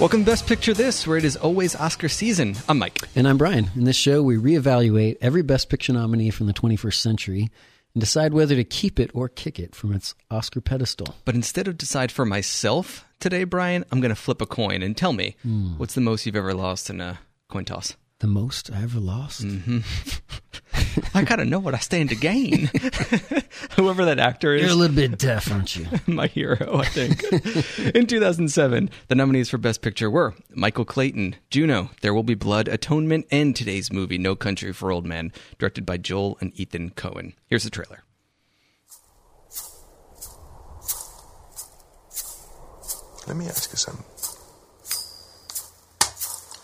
Welcome to Best Picture This, where it is always Oscar season. I'm Mike. And I'm Brian. In this show, we reevaluate every Best Picture nominee from the 21st century and decide whether to keep it or kick it from its Oscar pedestal. But instead of decide for myself today, Brian, I'm going to flip a coin and tell me hmm. what's the most you've ever lost in a coin toss? The most I ever lost? Mm-hmm. I got to know what I stand to gain. Whoever that actor is. You're a little bit deaf, aren't you? my hero, I think. In 2007, the nominees for Best Picture were Michael Clayton, Juno, There Will Be Blood, Atonement, and today's movie, No Country for Old Men, directed by Joel and Ethan Coen. Here's the trailer. Let me ask you something.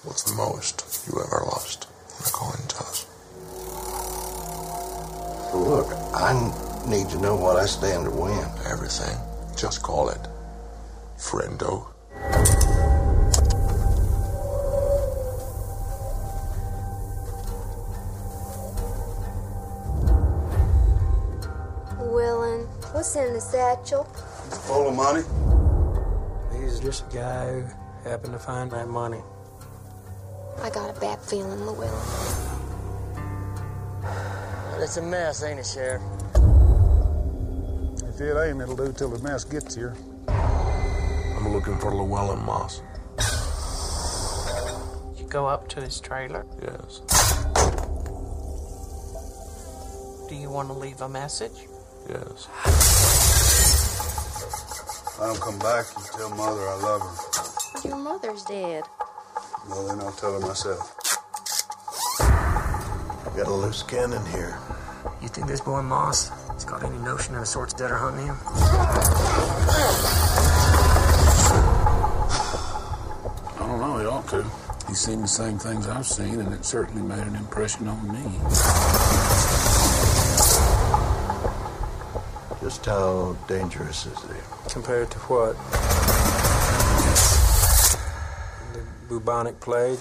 What's the most you ever lost in a coin toss? Look, I need to know what I stand to win. Everything. Just call it friendo. Willin, what's in the satchel? It's full of money. He's just a guy who happened to find that money. I got a bad feeling, Llewellyn. Well, it's a mess, ain't it, Sheriff? If it ain't, it'll do till the mess gets here. I'm looking for Llewellyn Moss. You go up to his trailer. Yes. Do you want to leave a message? Yes. I don't come back, you tell Mother I love her. Your mother's dead. Well, then I'll tell her myself. Got a loose cannon here. You think this boy Moss has got any notion of the sorts that are hunting him? I don't know, he ought to. He's seen the same things I've seen, and it certainly made an impression on me. Just how dangerous is he? Compared to what? The bubonic plague?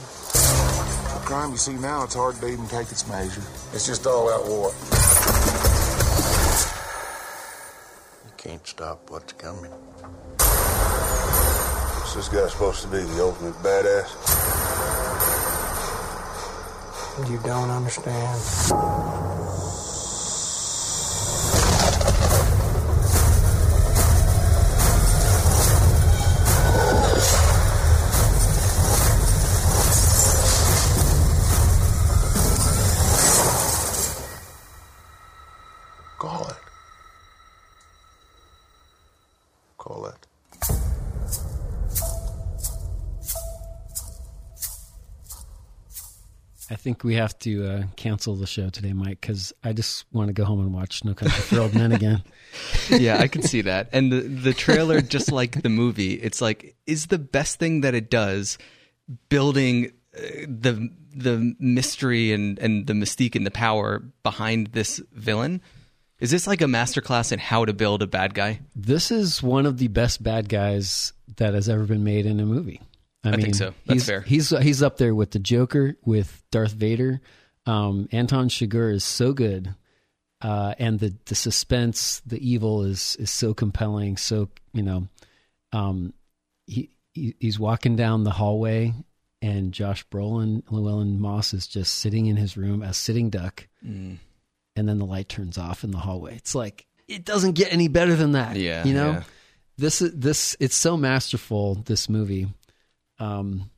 The crime you see now, it's hard to even take its measure. It's just all out war. You can't stop what's coming. What's this guy supposed to be, the ultimate badass? You don't understand. We have to uh, cancel the show today, Mike, because I just want to go home and watch No Country for Old Men again. yeah, I can see that. And the the trailer, just like the movie, it's like is the best thing that it does building uh, the the mystery and and the mystique and the power behind this villain. Is this like a masterclass in how to build a bad guy? This is one of the best bad guys that has ever been made in a movie. I, think mean, so. That's he's, fair. He's he's up there with the Joker, with Darth Vader. Um, Anton Chigurh is so good, uh, and the the suspense, the evil is is so compelling. So you know, um, he, he he's walking down the hallway, and Josh Brolin, Llewellyn Moss is just sitting in his room as sitting duck, Mm. and then the light turns off in the hallway. It's like it doesn't get any better than that. Yeah, you know. yeah. This is this. It's so masterful. This movie. Um,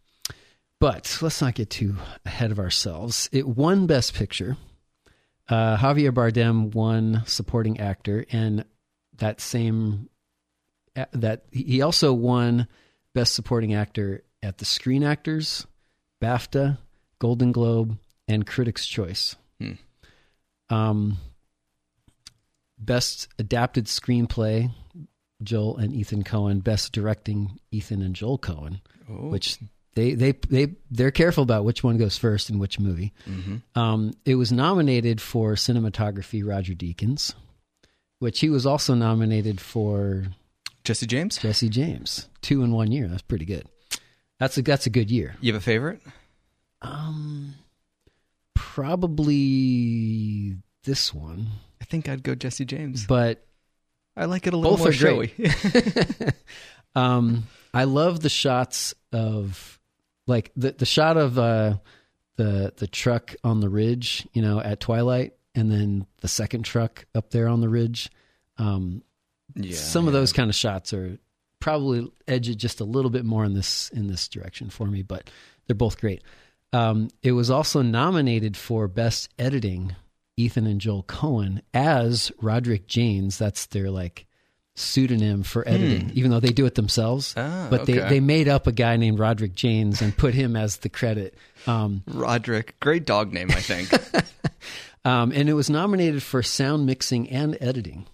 but let's not get too ahead of ourselves. It won Best Picture. Uh, Javier Bardem won Supporting Actor, and that same that he also won Best Supporting Actor at the Screen Actors, BAFTA, Golden Globe, and Critics' Choice. Hmm. Um, Best Adapted Screenplay, Joel and Ethan Coen. Best Directing, Ethan and Joel Coen. Oh. Which they they they they're careful about which one goes first in which movie. Mm-hmm. Um, it was nominated for cinematography, Roger Deakins, which he was also nominated for Jesse James. Jesse James. Two in one year. That's pretty good. That's a that's a good year. You have a favorite? Um, probably this one, I think I'd go Jesse James. but I like it a little both more are great. showy. um, I love the shots of like the the shot of uh, the the truck on the ridge, you know, at twilight, and then the second truck up there on the ridge. Um, Yeah, some of those kind of shots are probably edge it just a little bit more in this in this direction for me, but they're both great. Um, it was also nominated for best editing. Ethan and Joel Coen as Roderick Jaynes. That's their like pseudonym for editing, even though they do it themselves. Ah, but they okay. they made up a guy named Roderick Jaynes and put him as the credit. Um, Roderick, great dog name, I think. um, and it was nominated for sound mixing and editing.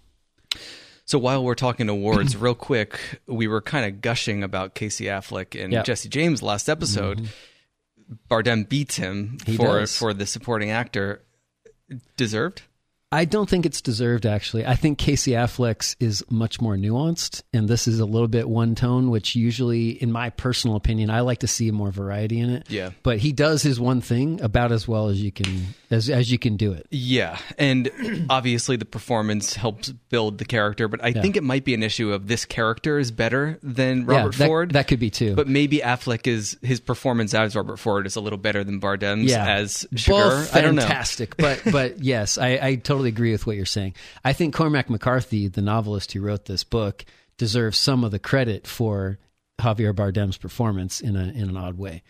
So while we're talking awards, real quick, we were kind of gushing about Casey Affleck and. Mm-hmm. Jesse James last episode. Bardem beats him He for does. for the supporting actor. Deserved? I don't think it's deserved, actually. I think Casey Affleck's is much more nuanced, and this is a little bit one tone, which usually, in my personal opinion, I like to see more variety in it. Yeah. But he does his one thing about as well as you can as as you can do it. Yeah, and obviously the performance helps build the character, but I think it might be an issue of this character is better than Robert yeah, that, Ford. That could be too. but maybe Affleck is his performance as Robert Ford is a little better than Bardem's yeah, as Chigurh. both I don't know. fantastic. but but yes, I, I totally agree with what you're saying. I think Cormac McCarthy, the novelist who wrote this book, deserves some of the credit for Javier Bardem's performance in a in an odd way.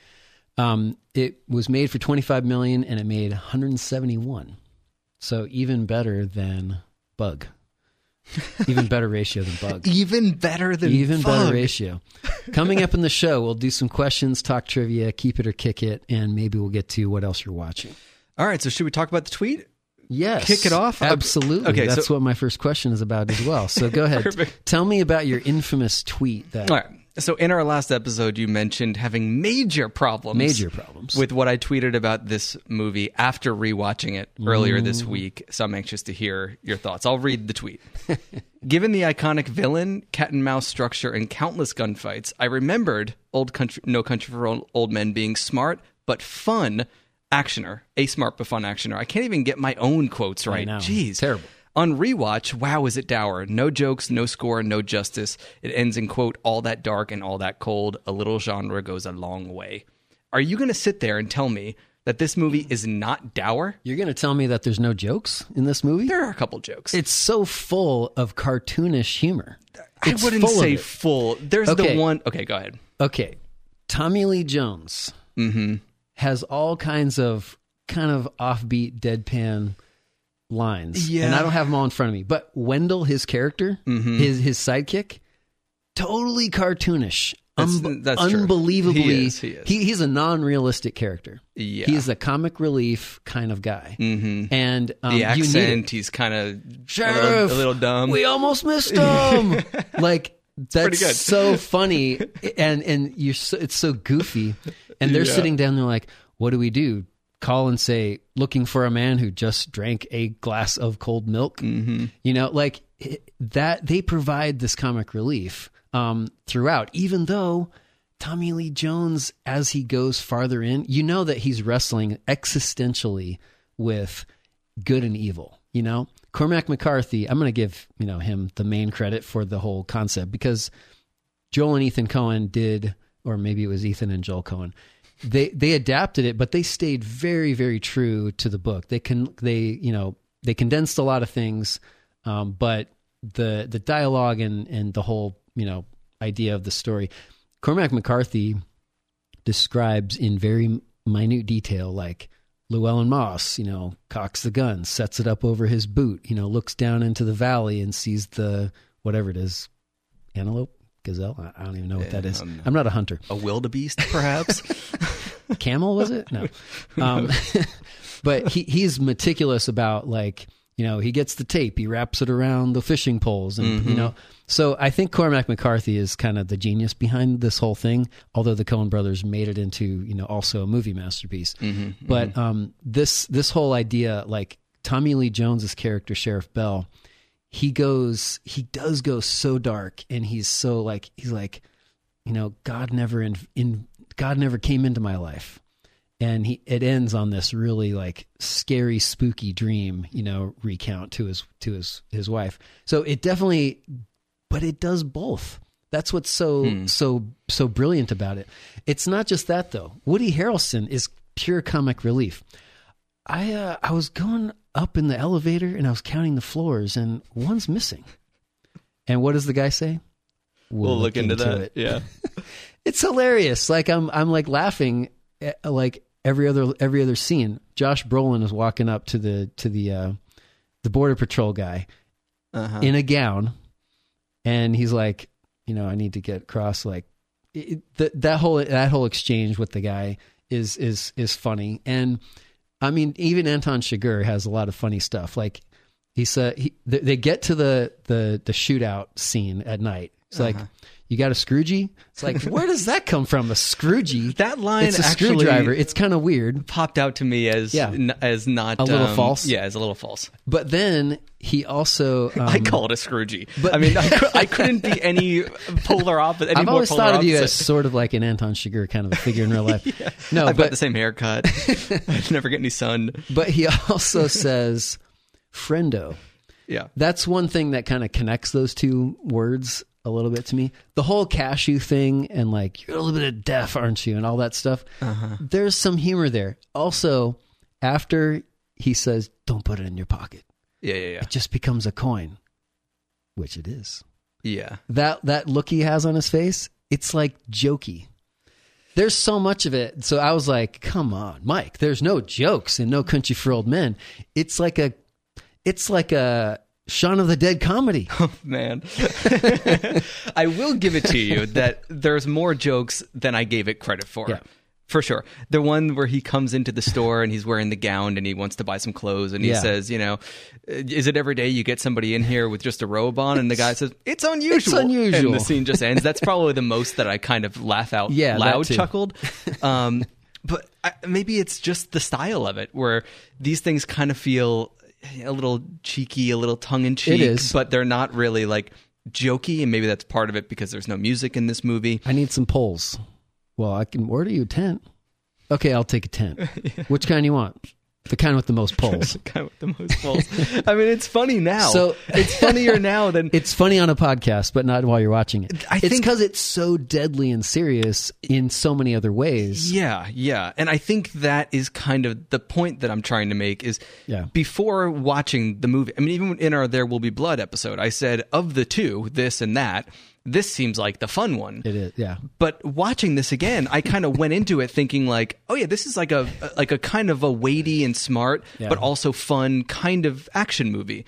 Um, it was made for 25 million and it made 171, so even better than Bug. even better ratio than Bug. Even better than Even better ratio. Coming up in the show, we'll do some questions, talk trivia, keep it or kick it, and maybe we'll get to what else you're watching. All right, so should we talk about the tweet? Yes. Kick it off? Absolutely. Okay, That's so- what my first question is about as well. So go ahead. Tell me about your infamous tweet that All right. So in our last episode, you mentioned having major problems, Major problems. with what I tweeted about this movie after rewatching it earlier Mm. this week. So I'm anxious to hear your thoughts. I'll read the tweet. Given the iconic villain, cat and mouse structure, and countless gunfights, I remembered Old Country, No Country for Old, Old Men being smart but fun actioner, a smart but fun actioner. I can't even get my own quotes right. Jeez, Terrible. On rewatch, wow, is it dour? No jokes, no score, no justice. It ends in quote, all that dark and all that cold. A little genre goes a long way. Are you going to sit there and tell me that this movie is not dour? you're going to tell me that there's no jokes in this movie? There are a couple jokes. It's so full of cartoonish humor. I wouldn't full say full. There's Okay. the one. Okay, go ahead. Okay. Tommy Lee Jones Mm-hmm. Has all kinds of kind of offbeat, deadpan lines. Yeah. And I don't have them all in front of me. But Wendell, his character, Mm-hmm. his his sidekick, totally cartoonish. That's- Unbe- that's true. unbelievably He is, he is. he's a non-realistic character. Yeah. He's a comic relief kind of guy. Mm-hmm. And um, The accent, he's kind of a little, a little dumb. We almost missed him. like that's good. so funny, and and you're so, it's so goofy. And they're Yeah. sitting down there like, "What do we do?" Call and say, "Looking for a man who just drank a glass of cold milk." Mm-hmm. You know, like that. They provide this comic relief um, throughout, even though. Tommy Lee Jones, as he goes farther in, you know that he's wrestling existentially with good and evil. You know, Cormac McCarthy. I'm going to give you know him the main credit for the whole concept because Joel and Ethan Coen did, or maybe it was Ethan and Joel Coen. They they adapted it, but they stayed very very true to the book. They can they you know they condensed a lot of things, um, but the the dialogue and and the whole you know idea of the story. Cormac McCarthy describes in very minute detail, like Llewellyn Moss, you know, cocks the gun, sets it up over his boot, you know, looks down into the valley and sees the whatever it is, antelope, gazelle. I- don't even know what that is. um, I'm not a hunter. a wildebeest, perhaps. Camel was it? No. Um, but he he's meticulous about like you know he gets the tape, he wraps it around the fishing poles, and you mm-hmm. know. So I think Cormac McCarthy is kind of the genius behind this whole thing. Although the Coen Brothers made it into you know also a movie masterpiece, mm-hmm. but mm-hmm. um, this this whole idea like Tommy Lee Jones's character Sheriff Bell, he goes he does go so dark, and he's so like he's like you know god never in, in god never came into my life and he it ends on this really like scary spooky dream you know recount to his to his his wife so it definitely but it does both That's what's so so so brilliant about it. It's not just that though. Woody Harrelson is pure comic relief. I uh, I was going up in the elevator and I was counting the floors and one's missing. And what does the guy say? We'll, look, into, that. it. Yeah. It's hilarious. Like I'm I'm like laughing like every other every other scene. Josh Brolin is walking up to the to the uh the border patrol guy Uh-huh. in a gown and he's like, you know, I need to get across like it, that that whole that whole exchange with the guy is is is funny. And I mean, even Anton Chigurh has a lot of funny stuff. Like he said he, they they get to the the the shootout scene at night. It's like you got a Scroogey? It's like where does that come from? A Scroogey? That line it's a screwdriver. It's kind of weird. Popped out to me as Yeah. n- as not A little um, false? Yeah, as a little false. But then he also um, I call it a Scroogey. but- I mean, I, I couldn't be any polar opposite. Any I've always thought of you as sort of like an Anton Chigurh kind of a figure in real life. No, I've but got the same haircut. I never get any sun. but he also says friendo. Yeah. That's one thing that kind of connects those two words a little bit to me. The whole cashew thing and like you're a little bit of deaf, aren't you, and all that stuff. Uh-huh. There's some humor there. Also, after he says, "Don't put it in your pocket," Yeah, yeah, yeah. it just becomes a coin, which it is. Yeah. That that look he has on his face, it's like jokey. There's so much of it. So I was like, "Come on, Mike. There's no jokes and No Country for Old Men. It's like a, it's like a Shaun of the Dead comedy." Oh man. I will give it to you that there's more jokes than I gave it credit for. Yeah. For sure. The one where he comes into the store and he's wearing the gown and he wants to buy some clothes and he Yeah. says, you know, is it every day you get somebody in here with just a robe on? And the guy says, it's unusual. It's unusual. And the scene just ends. That's probably the most that I kind of laugh out Yeah, loud chuckled. Um, but I, maybe it's just the style of it where these things kind of feel a little cheeky, a little tongue in cheek, It is. but they're not really like jokey. And maybe that's part of it because there's no music in this movie. I need some poles. Well, I can order you a tent. Okay, I'll take a tent. Which kind do you want? The kind with the most poles. the Kind with the most poles. I mean, it's funny now. So- it's funnier now than It's funny on a podcast, but not while you're watching it. I it's think- because it's so deadly and serious in so many other ways. Yeah, yeah. And I think that is kind of the point that I'm trying to make is Yeah. before watching the movie, I mean, even in our There Will Be Blood episode, I said of the two, this and that, this seems like the fun one. It is, yeah. But watching this again, I kind of went into it thinking like, oh yeah, this is like a like a kind of a weighty and smart, Yeah. but also fun kind of action movie.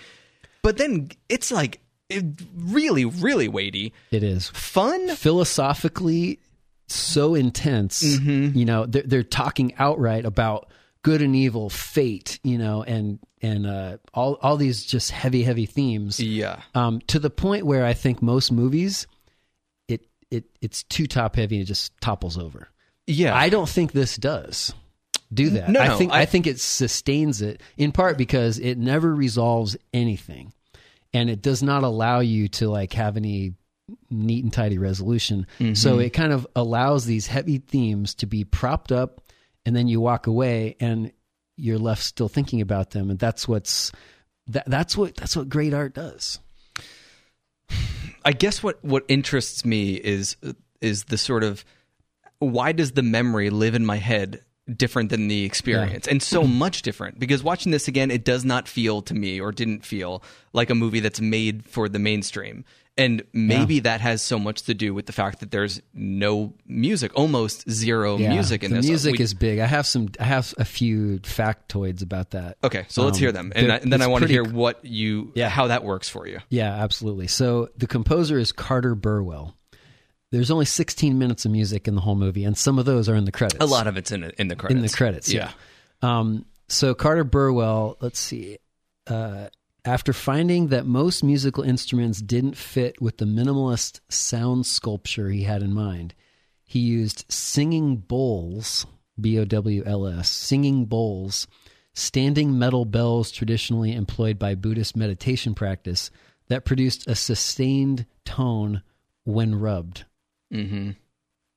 But then it's like it, really, really weighty, It is. fun. philosophically so intense. Mm-hmm. You know, they're, they're talking outright about good and evil, fate. You know, and and uh, all all these just heavy, heavy themes. Yeah, Um, to the point where I think most movies, it it it's too top heavy and it just topples over. yeah. I don't think this does do that. No, I think I, I- think it sustains it in part because it never resolves anything, and it does not allow you to like have any neat and tidy resolution. Mm-hmm. So it kind of allows these heavy themes to be propped up, and then you walk away and you're left still thinking about them, and that's what's that, that's what that's what great art does. I guess what what interests me is is the sort of why does the memory live in my head different than the experience? And so much different. Because watching this again it does not feel to me or didn't feel like a movie that's made for the mainstream and maybe that has so much to do with the fact that there's no music almost zero music in the this music We- is big. I have some. I have a few factoids about that. okay so let's Um, hear them and, I, and then I want to hear what you Yeah. how that works for you Yeah, absolutely. So the composer is Carter Burwell. There's only 16 minutes of music in the whole movie, and some of those are in the credits. a lot of it's in in the credits in the credits. yeah. Um, so Carter Burwell, let's see. Uh, after finding that most musical instruments didn't fit with the minimalist sound sculpture he had in mind, he used singing bowls, B O W L S, singing bowls, standing metal bells traditionally employed by Buddhist meditation practice that produced a sustained tone when rubbed. mm-hmm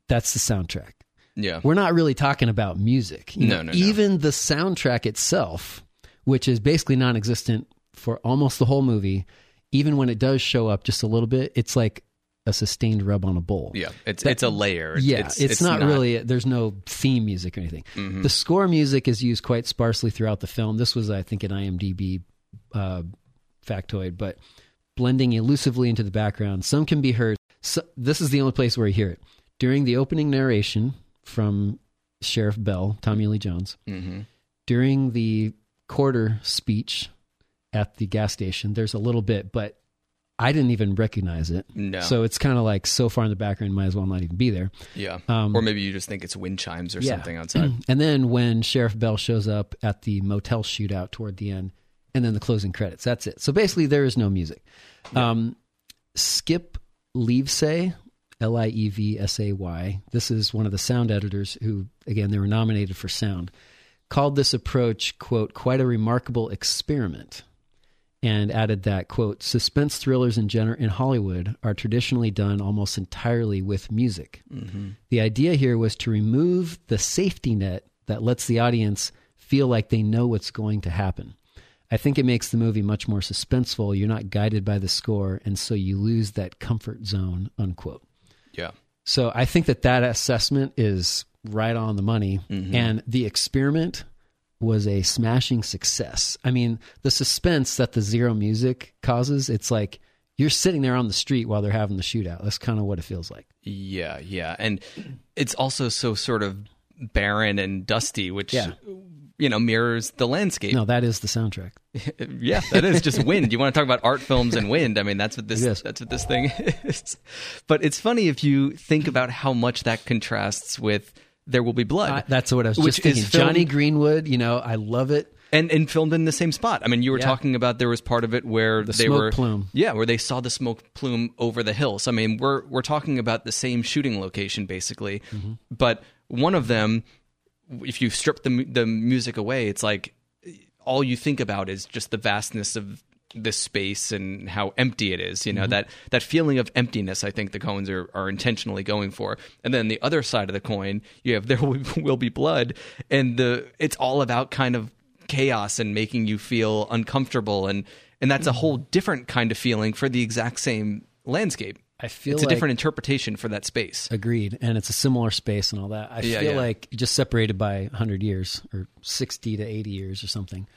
That's the soundtrack yeah we're not really talking about music. You No, know, no, no. Even the soundtrack itself, which is basically non-existent for almost the whole movie, even when it does show up just a little bit, it's like a sustained rub on a bowl. Yeah, it's That- it's a layer. Yeah, it's, not, not- really. There's no theme music or anything. Mhm. The score music is used quite sparsely throughout the film. This was, I think, an IMDb uh, factoid, but blending elusively into the background. Some can be heard. So, this is the only place where you hear it during the opening narration from Sheriff Bell, Tommy Lee Jones. Mhm. During the quarter speech at the gas station, there's a little bit, but I didn't even recognize it. No. So it's kind of like so far in the background, might as well not even be there. Yeah, Um, or maybe you just think it's wind chimes or Yeah. something outside. and then when Sheriff Bell shows up at the motel shootout toward the end, and then the closing credits. That's it. So basically, there is no music. Um, Skip Lievsay, L I E V S A Y. This is one of the sound editors who, again, they were nominated for sound. Called this approach, quote, quite a remarkable experiment and added that quote suspense thrillers in gener- in Hollywood are traditionally done almost entirely with music. Mhm. The idea here was to remove the safety net that lets the audience feel like they know what's going to happen. I think it makes the movie much more suspenseful. You're not guided by the score, and so you lose that comfort zone. Unquote. Yeah. So I think that that assessment is right on the money, Mhm. and the experiment was a smashing success. I mean, the suspense that the zero music causes, it's like you're sitting there on the street while they're having the shootout. That's kind of what it feels like. Yeah, yeah, and it's also so sort of barren and dusty, which Yeah. you know mirrors the landscape. No, that is the soundtrack. yeah, that is just wind. You want to talk about art films and wind? I mean, that's what this is. that's what this thing is. But it's funny if you think about how much that contrasts with There Will Be Blood. Uh, that's what I was just thinking. is filmed- Jonny Greenwood, you know, I love it. and and filmed in the same spot. I mean, you were Yeah. talking about there was part of it where The they smoke were plume. yeah, where they saw the smoke plume over the hills. I mean, we're we're talking about the same shooting location basically, Mm-hmm. but one of them, if you strip the the music away, it's like all you think about is just the vastness of this space and how empty it is. You know Mm-hmm. that that feeling of emptiness. I think the Coens are, are intentionally going for. And then the other side of the coin, you have there will, be blood, and the it's all about kind of chaos and making you feel uncomfortable, and and that's a whole different kind of feeling for the exact same landscape. I feel it's a like- different interpretation for that space. Agreed. And it's a similar space and all that. I Yeah, feel yeah. like just separated by 100 years or 60 to 80 years or something.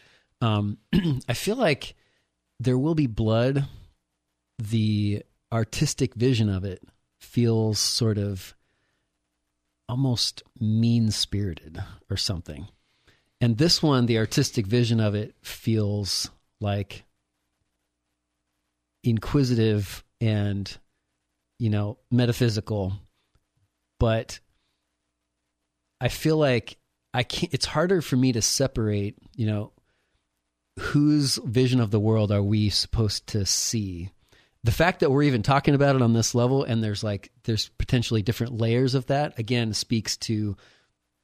Um, I feel like there will be blood. The artistic vision of it feels sort of almost mean spirited or something. And this one, the artistic vision of it feels like inquisitive and, you know, metaphysical. But I feel like I can't, it's harder for me to separate, you know, whose vision of the world are we supposed to see? The fact that we're even talking about it on this level and there's like, there's potentially different layers of that, again, speaks to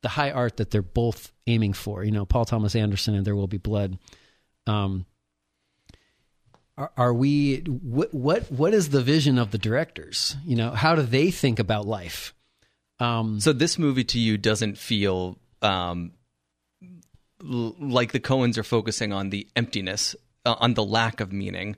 the high art that they're both aiming for. You know, Paul Thomas Anderson and There Will Be Blood. Um, are, we what what what is the vision of the directors? You know, how do they think about life? Um, So this movie to you doesn't feel um, like the Coens are focusing on the emptiness, uh, on the lack of meaning.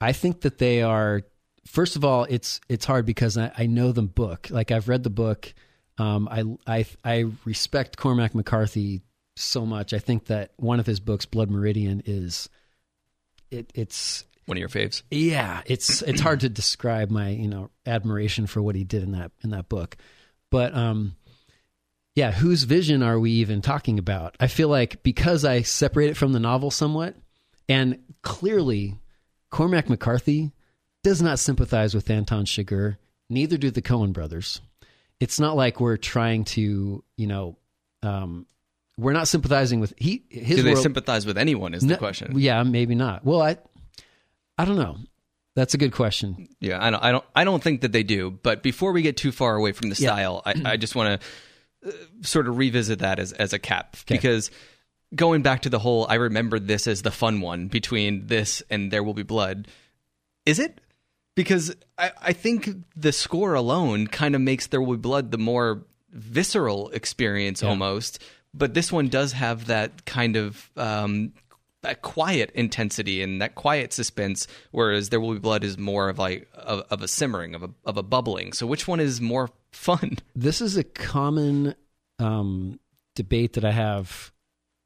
I think that they are. First of all, it's it's hard because I, I know the book. Like I've read the book. Um, I I I respect Cormac McCarthy so much. I think that one of his books, Blood Meridian, is it it's One of your faves. yeah it's it's hard to describe my you know admiration for what he did in that in that book but um yeah whose vision are we even talking about i feel like because i separate it from the novel somewhat and clearly cormac mccarthy does not sympathize with anton chigurh neither do the coen brothers it's not like we're trying to you know um we're not sympathizing with he his Do they world- sympathize with anyone? Is the question. yeah maybe not well i i don't know that's a good question Yeah, I don't, I don't, I don't think that they do. But before we get too far away from the Yeah. style, I, I just want to sort of revisit that as as a cap Okay. because going back to the whole, I remember this as the fun one between this and There Will Be Blood. Is it? Because I, I think the score alone kind of makes There Will Be Blood the more visceral experience almost. But this one does have that kind of um, that quiet intensity and that quiet suspense, whereas There Will Be Blood is more of like of, of a simmering, of a of a bubbling. So which one is more fun? This is a common um, debate that I have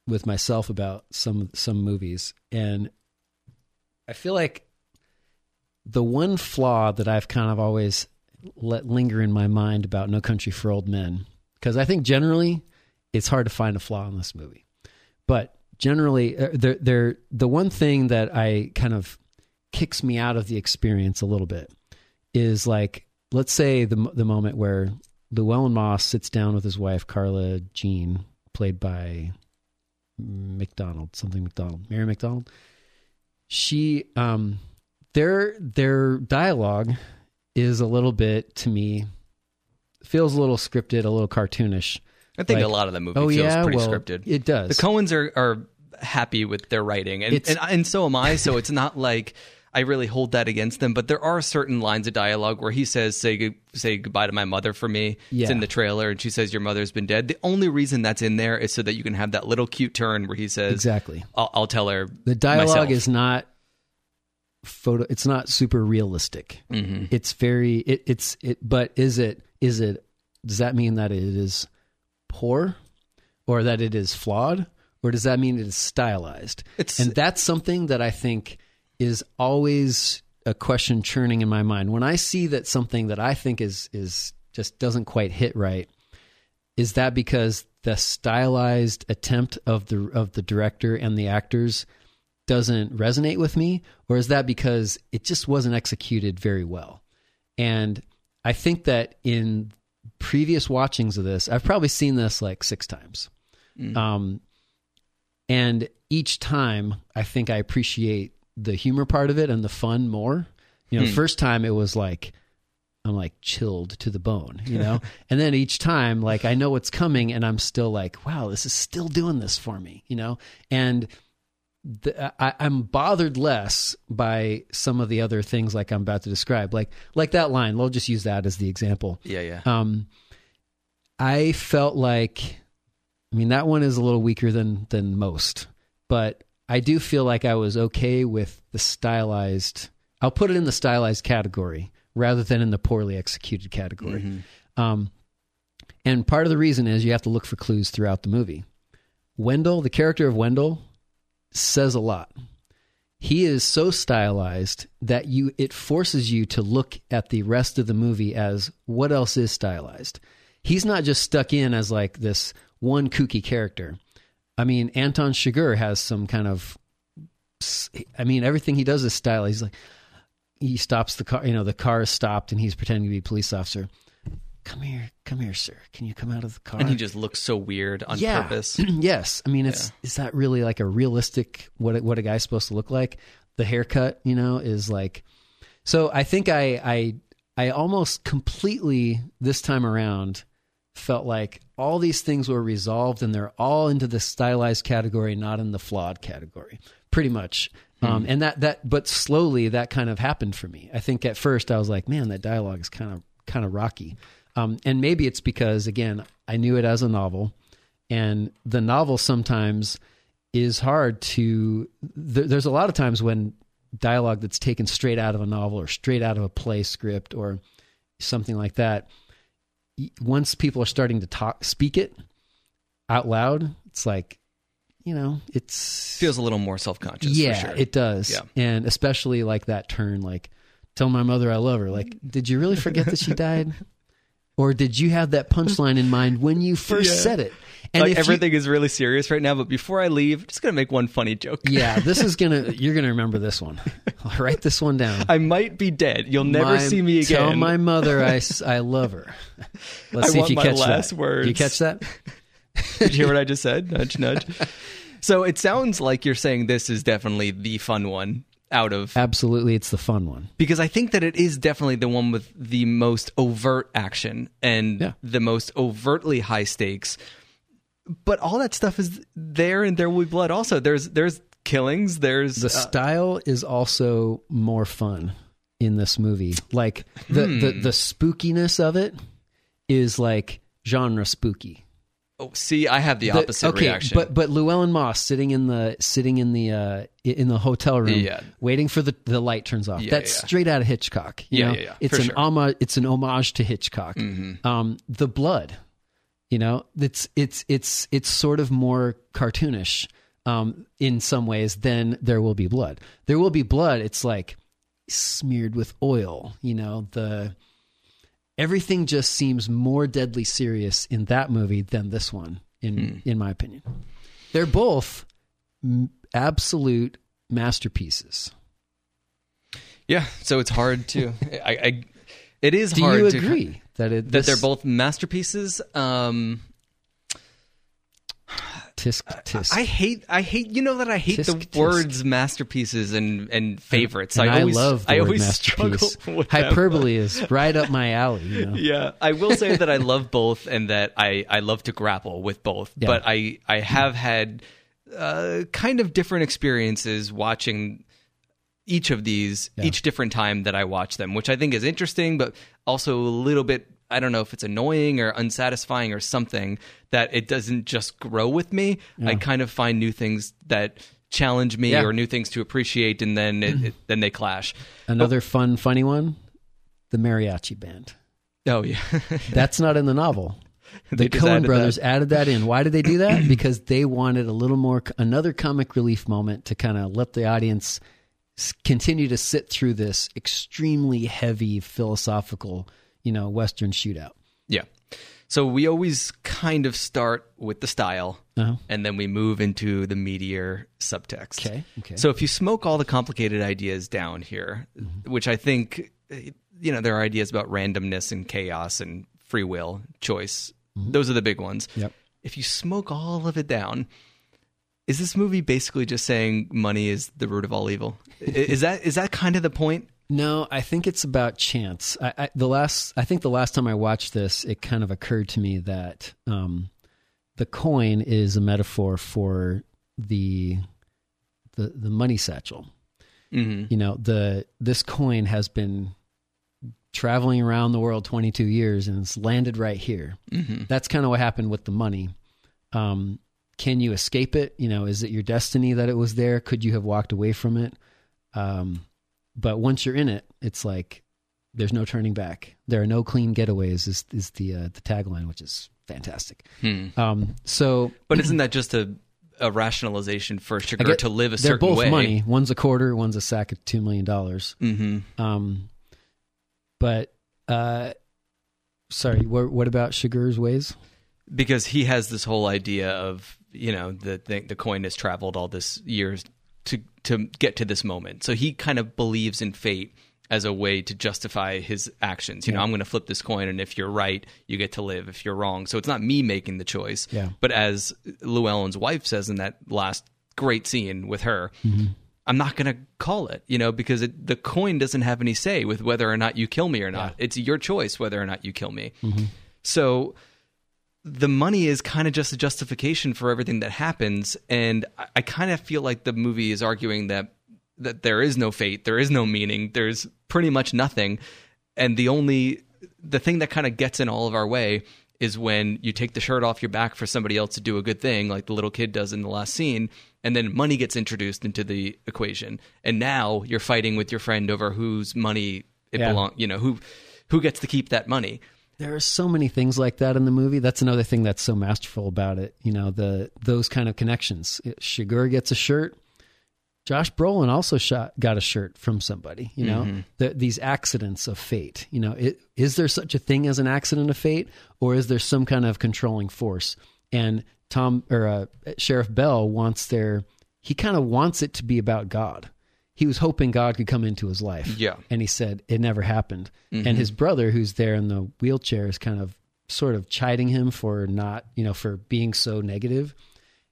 with myself about some some movies, and I feel like the one flaw that I've kind of always let linger in my mind about No Country for Old Men, because I think generally it's hard to find a flaw in this movie, but generally, uh, they're, they're, the one thing that I kind of kicks me out of the experience a little bit is like, let's say the the moment where Llewellyn Moss sits down with his wife Carla Jean, played by McDonald, something McDonald, Mary McDonald. She, um, their their dialogue is a little bit to me feels a little scripted, a little cartoonish. I think Like, a lot of the movie oh, feels yeah? pretty Well, scripted. it does. The Coens are are happy with their writing, and and, and so am I. So it's not like I really hold that against them. But there are certain lines of dialogue where he says, "Say say goodbye to my mother for me." It's in the trailer, and she says, "Your mother's been dead." The only reason that's in there is so that you can have that little cute turn where he says, Exactly. I'll, I'll tell her." The dialogue myself. is not photo. It's not super realistic. Mm-hmm. It's very. It, it's it. But is it? Is it? Does that mean that it is poor, or that it is flawed, or does that mean it is stylized? It's- and that's something that I think is always a question churning in my mind when I see that something that I think is is just doesn't quite hit right. Is that because the stylized attempt of the of the director and the actors doesn't resonate with me, or is that because it just wasn't executed very well? And I think that in previous watchings of this, I've probably seen this like six times. Um, and each time, I think I appreciate the humor part of it and the fun more. You know, the first time it was like, I'm like chilled to the bone, you know? and then each time, like, I know what's coming and I'm still like, wow, this is still doing this for me, you know? And the, I, I'm bothered less by some of the other things like I'm about to describe, like like that line. We'll just use that as the example. Yeah, yeah. Um, I felt like, I mean, that one is a little weaker than than most, but I do feel like I was okay with the stylized. I'll put it in the stylized category rather than in the poorly executed category. Um, and part of the reason is you have to look for clues throughout the movie. Wendell, the character of Wendell, says a lot. He is so stylized that you it forces you to look at the rest of the movie as what else is stylized. He's not just stuck in as like this one kooky character. I mean, Anton Chigurh has some kind of I mean, everything he does is stylized. He's like he stops the car, you know, the car is stopped and he's pretending to be a police officer. Come here, come here, sir. Can you come out of the car? and he just looks so weird on purpose. yes, I mean, it's is that really like a realistic what what a guy's supposed to look like? The haircut, you know, is like. So I think I I I almost completely this time around felt like all these things were resolved and they're all into the stylized category, not in the flawed category. Pretty much. Um, and that that but slowly that kind of happened for me. I think at first I was like, man, that dialogue is kind of kind of rocky. Um, and maybe it's because again, I knew it as a novel and the novel sometimes is hard to there, there's a lot of times when dialogue that's taken straight out of a novel or straight out of a play script or something like that once people are starting to talk speak it out loud it's like you know it's Feels a little more self conscious. yeah for sure. it does Yeah. and especially like that turn like tell my mother i love her like did you really forget that she died or did you have that punchline in mind when you first Yeah. said it and like if you- everything is really serious right now. But before I leave, I'm just gonna make one funny joke. yeah this is gonna you're gonna remember this one I'll write this one down I might be dead. You'll never My- see me again. Tell my mother I, I love her. Let's I see if you my catch last that. words. You catch that? Did you hear what I just said? Nudge, nudge. So it sounds like you're saying this is definitely the fun one out of Absolutely, it's the fun one. because I think that it is definitely the one with the most overt action and Yeah. the most overtly high stakes. But all that stuff is there, and there will be blood. Also, there's there's killings. There's The uh, style is also more fun in this movie. Like the, the Hmm. the spookiness of it is like genre spooky. Oh, see, I have the The- opposite okay, reaction. but but Llewellyn Moss sitting in the sitting in the uh, in the hotel room, Yeah. waiting for the the light turns off. Yeah, That's yeah, straight out of Hitchcock. you Yeah, know? yeah, yeah, It's for an sure. Mm-hmm. homage. It's an homage to Hitchcock. Um, the blood, you know, it's it's it's it's sort of more cartoonish um, in some ways than There Will Be Blood. There Will Be Blood. It's like smeared with oil. You know the everything just seems more deadly serious in that movie than this one in in my opinion they're both m- absolute masterpieces yeah, so it's hard to. I, I it is do hard you to agree that it that this- they're both masterpieces. Um, tisk tisk I hate I hate you know that I hate the Tisk, tisk. words masterpieces and and favorites. and I I, always love the I word always struggle with. Hyperbole is right up my alley. You know? Yeah, I will say that I love both and that I, I love to grapple with both. Yeah. But I, I have had uh, kind of different experiences watching each of these, each different time that I watch them, which I think is interesting, but also a little bit, I don't know if it's annoying or unsatisfying or something that it doesn't just grow with me. I kind of find new things that challenge me Yeah. or new things to appreciate and then it, it, then they clash. Another oh. fun, funny one: the mariachi band. Oh yeah. That's not in the novel. The Coen brothers that. added that in. Why did they do that? because they wanted a little more, another comic relief moment to kind of let the audience continue to sit through this extremely heavy philosophical, you know, Western shootout. Yeah. So we always kind of start with the style Uh-huh. and then we move into the meteor subtext. Okay, okay. So if you smoke all the complicated ideas down here, Mm-hmm. which I think, you know, there are ideas about randomness and chaos and free will, choice. Those are the big ones. Mm-hmm. Yep. If you smoke all of it down, is this movie basically just saying money is the root of all evil? Is that is that kind of the point? No, I think it's about chance. I, I, the last, I think the last time I watched this, it kind of occurred to me that um, the coin is a metaphor for the the the money satchel. Mm-hmm. You know, the this coin has been traveling around the world 22 years and it's landed right here. Mm-hmm. That's kind of what happened with the money. Um, can you escape it? You know, is it your destiny that it was there? Could you have walked away from it? Um, but once you're in it, it's like there's no turning back. There are no clean getaways. Is is the uh, the tagline, which is fantastic. Hmm. Um, so, But isn't that just a a rationalization for Chigurh get- to live a certain way? they're both money. One's a quarter. One's a sack of two million dollars. Mm-hmm. Um, but uh, sorry, what, what about Chigurh's ways? because he has this whole idea of you know the the, the coin has traveled all this years to to get to this moment so he kind of believes in fate as a way to justify his actions you know i'm going to flip this coin and if you're right you get to live if you're wrong so it's not me making the choice. Yeah. but as llewellyn's wife says in that last great scene with her mm-hmm. I'm not going to call it, you know, because it, the coin doesn't have any say with whether or not you kill me or not. It's your choice whether or not you kill me. Mm-hmm. So the money is kind of just a justification for everything that happens, and I, I kind of feel like the movie is arguing that that there is no fate, there is no meaning, there's pretty much nothing, and the only the thing that kind of gets in all of our way is when you take the shirt off your back for somebody else to do a good thing, like the little kid does in the last scene, and then money gets introduced into the equation, and now you're fighting with your friend over whose money it Yeah. belongs, you know, who who gets to keep that money. There are so many things like that in the movie. That's another thing that's so masterful about it. You know, the those kind of connections. Chigurh gets a shirt. Josh Brolin also shot, got a shirt from somebody. You know, the, these accidents of fate. You know, it, is there such a thing as an accident of fate, or is there some kind of controlling force? And Tom or uh, Sheriff Bell wants their. He kind of wants it to be about God. He was hoping God could come into his life. Yeah. And he said it never happened. And mm-hmm. his brother, who's there in the wheelchair, is kind of sort of chiding him for not, you know, for being so negative.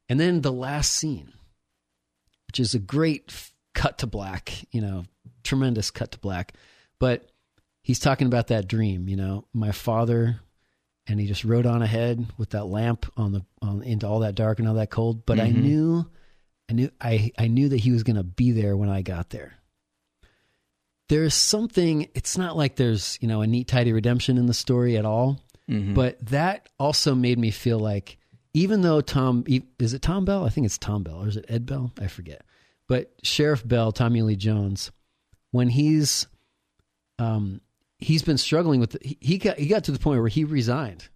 And then the last scene, which is a great cut to black, you know, tremendous cut to black. But he's talking about that dream, you know, my father, and he just rode on ahead with that lamp on the on into all that dark and all that cold. But I mm-hmm. knew, I knew, I I knew that he was going to be there when I got there. There's something. It's not like there's you know a neat tidy redemption in the story at all, but that also made me feel like even though Tom is it Tom Bell? I think it's Tom Bell, or is it Ed Bell? I forget. But Sheriff Bell, Tommy Lee Jones, when he's um he's been struggling with he, he got he got to the point where he resigned.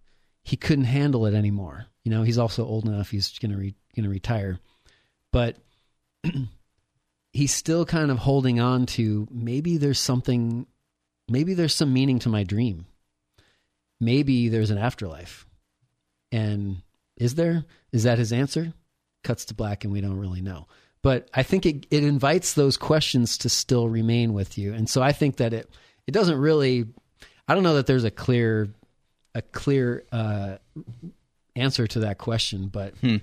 He couldn't handle it anymore. You know, he's also old enough. He's gonna re, gonna retire, but he's still kind of holding on to maybe there's something, maybe there's some meaning to my dream. Maybe there's an afterlife, and is there? Is that his answer? Cuts to black, and we don't really know. But I think it it invites those questions to still remain with you, and so I think that it it doesn't really. I don't know that there's a clear a clear uh, answer to that question, but Hmm.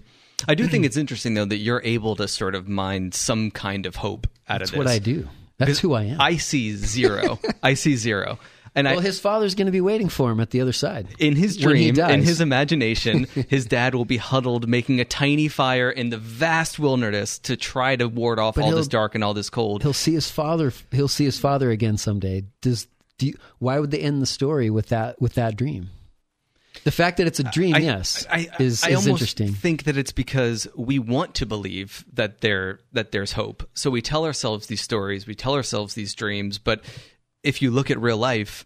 I do think it's interesting though that you're able to sort of mine some kind of hope out that's of this. That's what I do. That's who I am. I see zero. I see zero. And well, I, his father's going to be waiting for him at the other side. in his dream, in his imagination, his dad will be huddled making a tiny fire in the vast wilderness to try to ward off But all this dark and all this cold. He'll see his father. He'll see his father again someday. Does do you, why would they end the story with that with that dream? The fact that it's a dream, I- yes, I, I, is, I is almost interesting. think that it's because we want to believe that there that there's hope. So we tell ourselves these stories, we tell ourselves these dreams. But if you look at real life,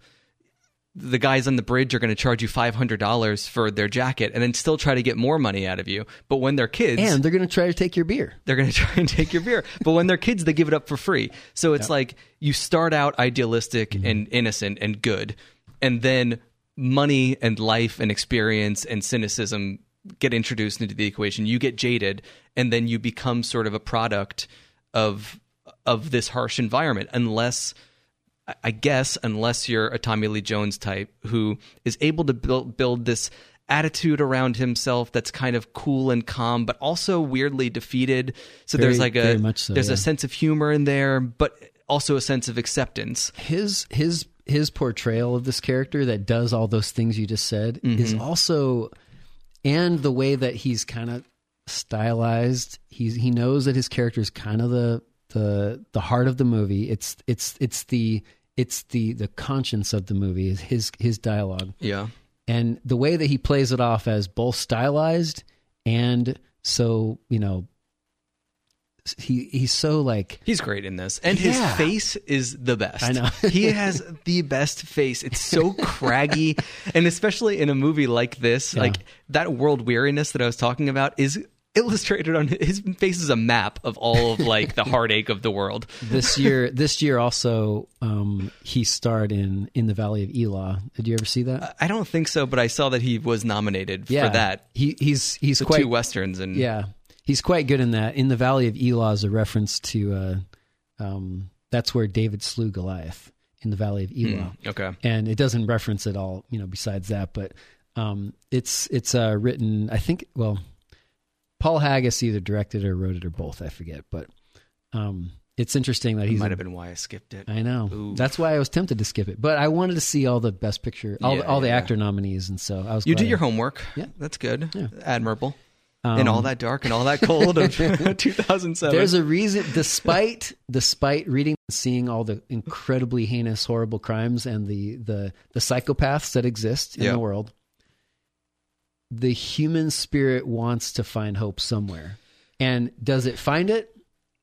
the guys on the bridge are going to charge you five hundred dollars for their jacket, and then still try to get more money out of you. But when they're kids, and they're going to try to take your beer. they're going to try and take your beer. But when they're kids, they give it up for free. So it's like you start out idealistic Mm-hmm. and innocent and good, and then money and life and experience and cynicism get introduced into the equation. You get jaded, and then you become sort of a product of of this harsh environment, unless. I guess unless you're a Tommy Lee Jones type who is able to build build this attitude around himself that's kind of cool and calm, but also weirdly defeated. So Very- there's like a much so, there's yeah. a sense of humor in there, but also a sense of acceptance. His his his portrayal of this character that does all those things you just said is Mm-hmm. also, and the way that he's kind of stylized. He's he knows that his character is kind of the the the heart of the movie. It's it's it's the it's the the conscience of the movie. Is his his dialogue. Yeah. and the way that he plays it off as both stylized and so you know he he's so like He's great in this. And Yeah. his face is the best. I know. he has the best face. It's so craggy. and especially in a movie like this, like that world weariness that I was talking about is illustrated on his face is a map of all of like the heartache of the world. this year this year also um he starred in in the valley of elah did you ever see that I don't think so, but I saw that he was nominated for that. he he's he's The quite two westerns and yeah he's quite good in that in the valley of elah is a reference to uh um that's where david slew goliath in the valley of elah okay. and it doesn't reference it all you know besides that but um it's it's uh written i think well paul haggis either directed or wrote it or both i forget but um it's interesting that he might have been why I skipped it. i know Ooh. that's why i was tempted to skip it but i wanted to see all the best picture all, Yeah, the, all the yeah. actor nominees and so i was You did your homework. Yeah. That's good. Yeah. Admirable. Um, in all that dark and all that cold of 2007. There's a reason, despite despite reading seeing all the incredibly heinous, horrible crimes and the the the psychopaths that exist in Yeah. the world, the human spirit wants to find hope somewhere, and does it find it?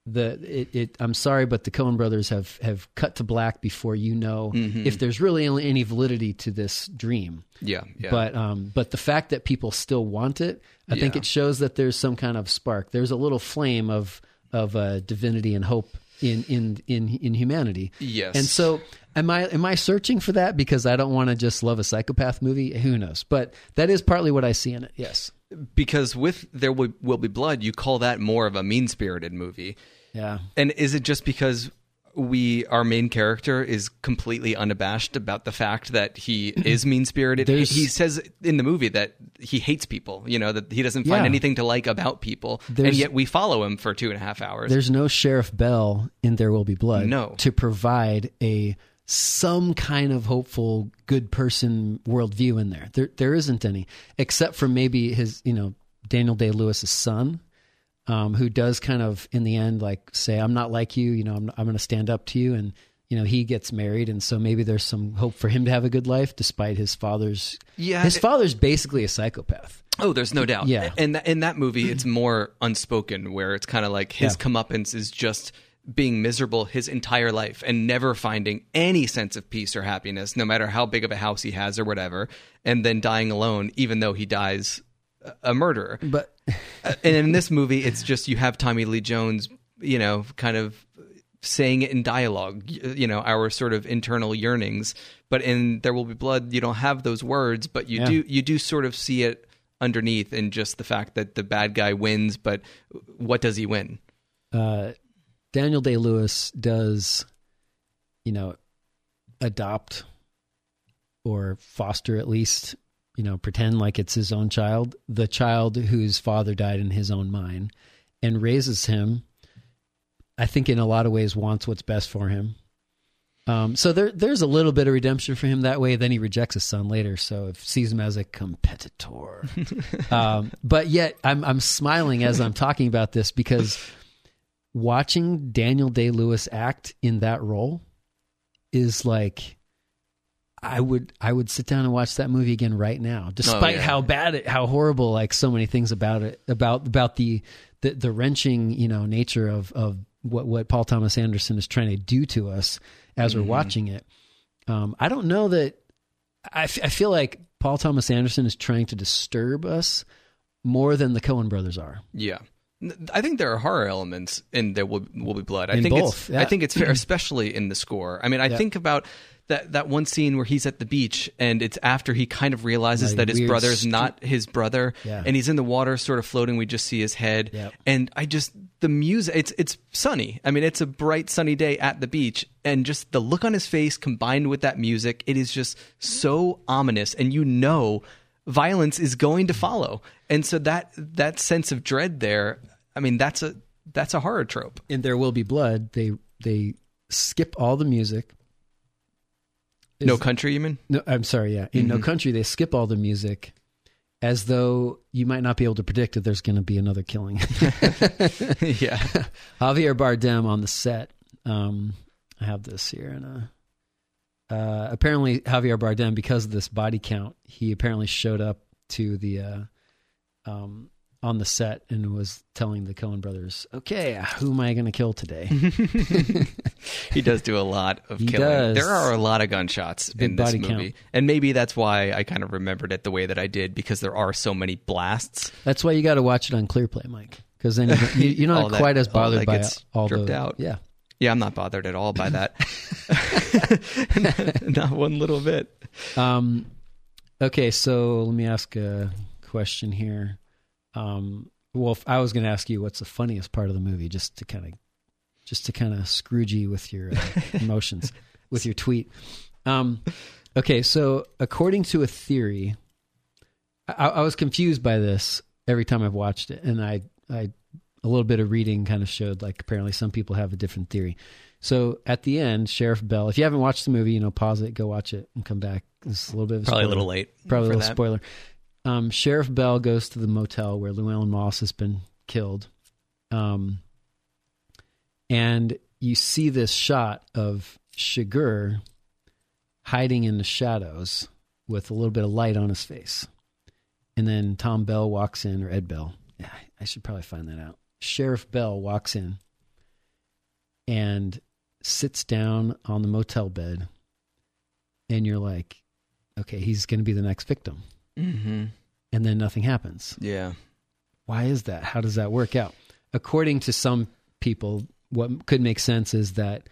The it, it I'm sorry, but the Coen brothers have have cut to black before you know Mm-hmm. if there's really any- validity to this dream. yeah, yeah. But um, but the fact that people still want it, I think it shows that there's some kind of spark. There's a little flame of of uh, divinity and hope in in in in humanity. Yes. And so, am I am I searching for that because I don't want to just love a psychopath movie? Who knows? But that is partly what I see in it. Yes. because with There Will, Will Be Blood, you call that more of a mean spirited movie. Yeah. And is it just because we our main character is completely unabashed about the fact that he is mean spirited? There's- He says in the movie that he hates people. You know that he doesn't find Yeah. anything to like about people, and yet we follow him for two and a half hours. There's no Sheriff Bell in There Will Be Blood. No. To provide a some kind of hopeful good person worldview in there. There there isn't any, except for maybe his you know Daniel Day Lewis's son, um, who does kind of in the end like say I'm not like you. You know I'm I'm going to stand up to you and you know he gets married, and so maybe there's some hope for him to have a good life despite his father's. Yeah, his it- father's basically a psychopath. Oh, there's no doubt. Yeah. And th- in that movie, it's more unspoken, where it's kind of like his Yeah. comeuppance is just being miserable his entire life and never finding any sense of peace or happiness, no matter how big of a house he has or whatever, and then dying alone, even though he dies a- murderer. But Uh, and in this movie, it's just you have Tommy Lee Jones, you know, kind of saying it in dialogue, you know, our sort of internal yearnings. But in There Will Be Blood, you don't have those words, but you Yeah. do you do sort of see it underneath in just the fact that the bad guy wins, but what does he win? uh, Daniel Day Lewis does, you know, adopt or foster at least, you know, pretend like it's his own child, the child whose father died in his own mind, and raises him. I think in a lot of ways wants what's best for him. Um, so there, there's a little bit of redemption for him that way. Then he rejects his son later, so it sees him as a competitor. um, but yet, I'm I'm smiling as I'm talking about this because watching Daniel Day Lewis act in that role is like I would I would sit down and watch that movie again right now, despite yeah. how bad it, how horrible, like so many things about it, about about the the, the wrenching you know nature of of what what Paul Thomas Anderson is trying to do to us as we're watching it. Um, I don't know that I, f- I feel like Paul Thomas Anderson is trying to disturb us more than the Coen brothers are. Yeah. I think there are horror elements in There Will, Will Be Blood. I In think both, it's yeah. I think it's fair, especially in the score. I mean, I Yeah. think about that that one scene where he's at the beach and it's after he kind of realizes Like that his brother's st- not his brother Yeah. and he's in the water sort of floating we just see his head Yep. and I just the music it's it's sunny. I mean, it's a bright sunny day at the beach and just the look on his face combined with that music, it is just so ominous and you know violence is going to follow. And so that that sense of dread there, I mean, that's a that's a horror trope. in There Will Be Blood, they they skip all the music. No country, you mean? No, I'm sorry. Yeah, in No Country, they skip all the music, as though you might not be able to predict that there's going to be another killing. yeah. Javier Bardem on the set. Um, I have this here, and uh, uh, apparently Javier Bardem, because of this body count, he apparently showed up to the uh, um, on the set and was telling the Coen brothers, "Okay, who am I going to kill today?" He does do a lot of He killing. does. There are a lot of gunshots big in this movie. count. And maybe that's why I kind of remembered it the way that I did because there are so many blasts. That's why you got to watch it on ClearPlay, Mike, because then you, you, you're All not that- quite as bothered that by gets all dripped the out. Yeah, Yeah, I'm not bothered at all by that. not one little bit. Um, okay, so let me ask a question here. Um, well, if I was going to ask you what's the funniest part of the movie, just to kind of, just to kind of scrooge you with your uh, emotions, with your tweet. Um, okay, so according to a theory, I, I was confused by this every time I've watched it, and I, I, a little bit of reading kind of showed like apparently some people have a different theory. So at the end, Sheriff Bell, if you haven't watched the movie, you know, pause it, go watch it, and come back. It's a little bit of a Probably a little late. Probably a little that. spoiler. Um, Sheriff Bell goes to the motel where Llewellyn Moss has been killed. Um, and you see this shot of Chigurh hiding in the shadows with a little bit of light on his face. And then Tom Bell walks in, or Ed Bell. Yeah, I should probably find that out. Sheriff Bell walks in and sits down on the motel bed. And you're like, okay, he's going to be the next victim. Mm-hmm. And then nothing happens. Yeah. Why is that? How does that work out? According to some people, what could make sense is that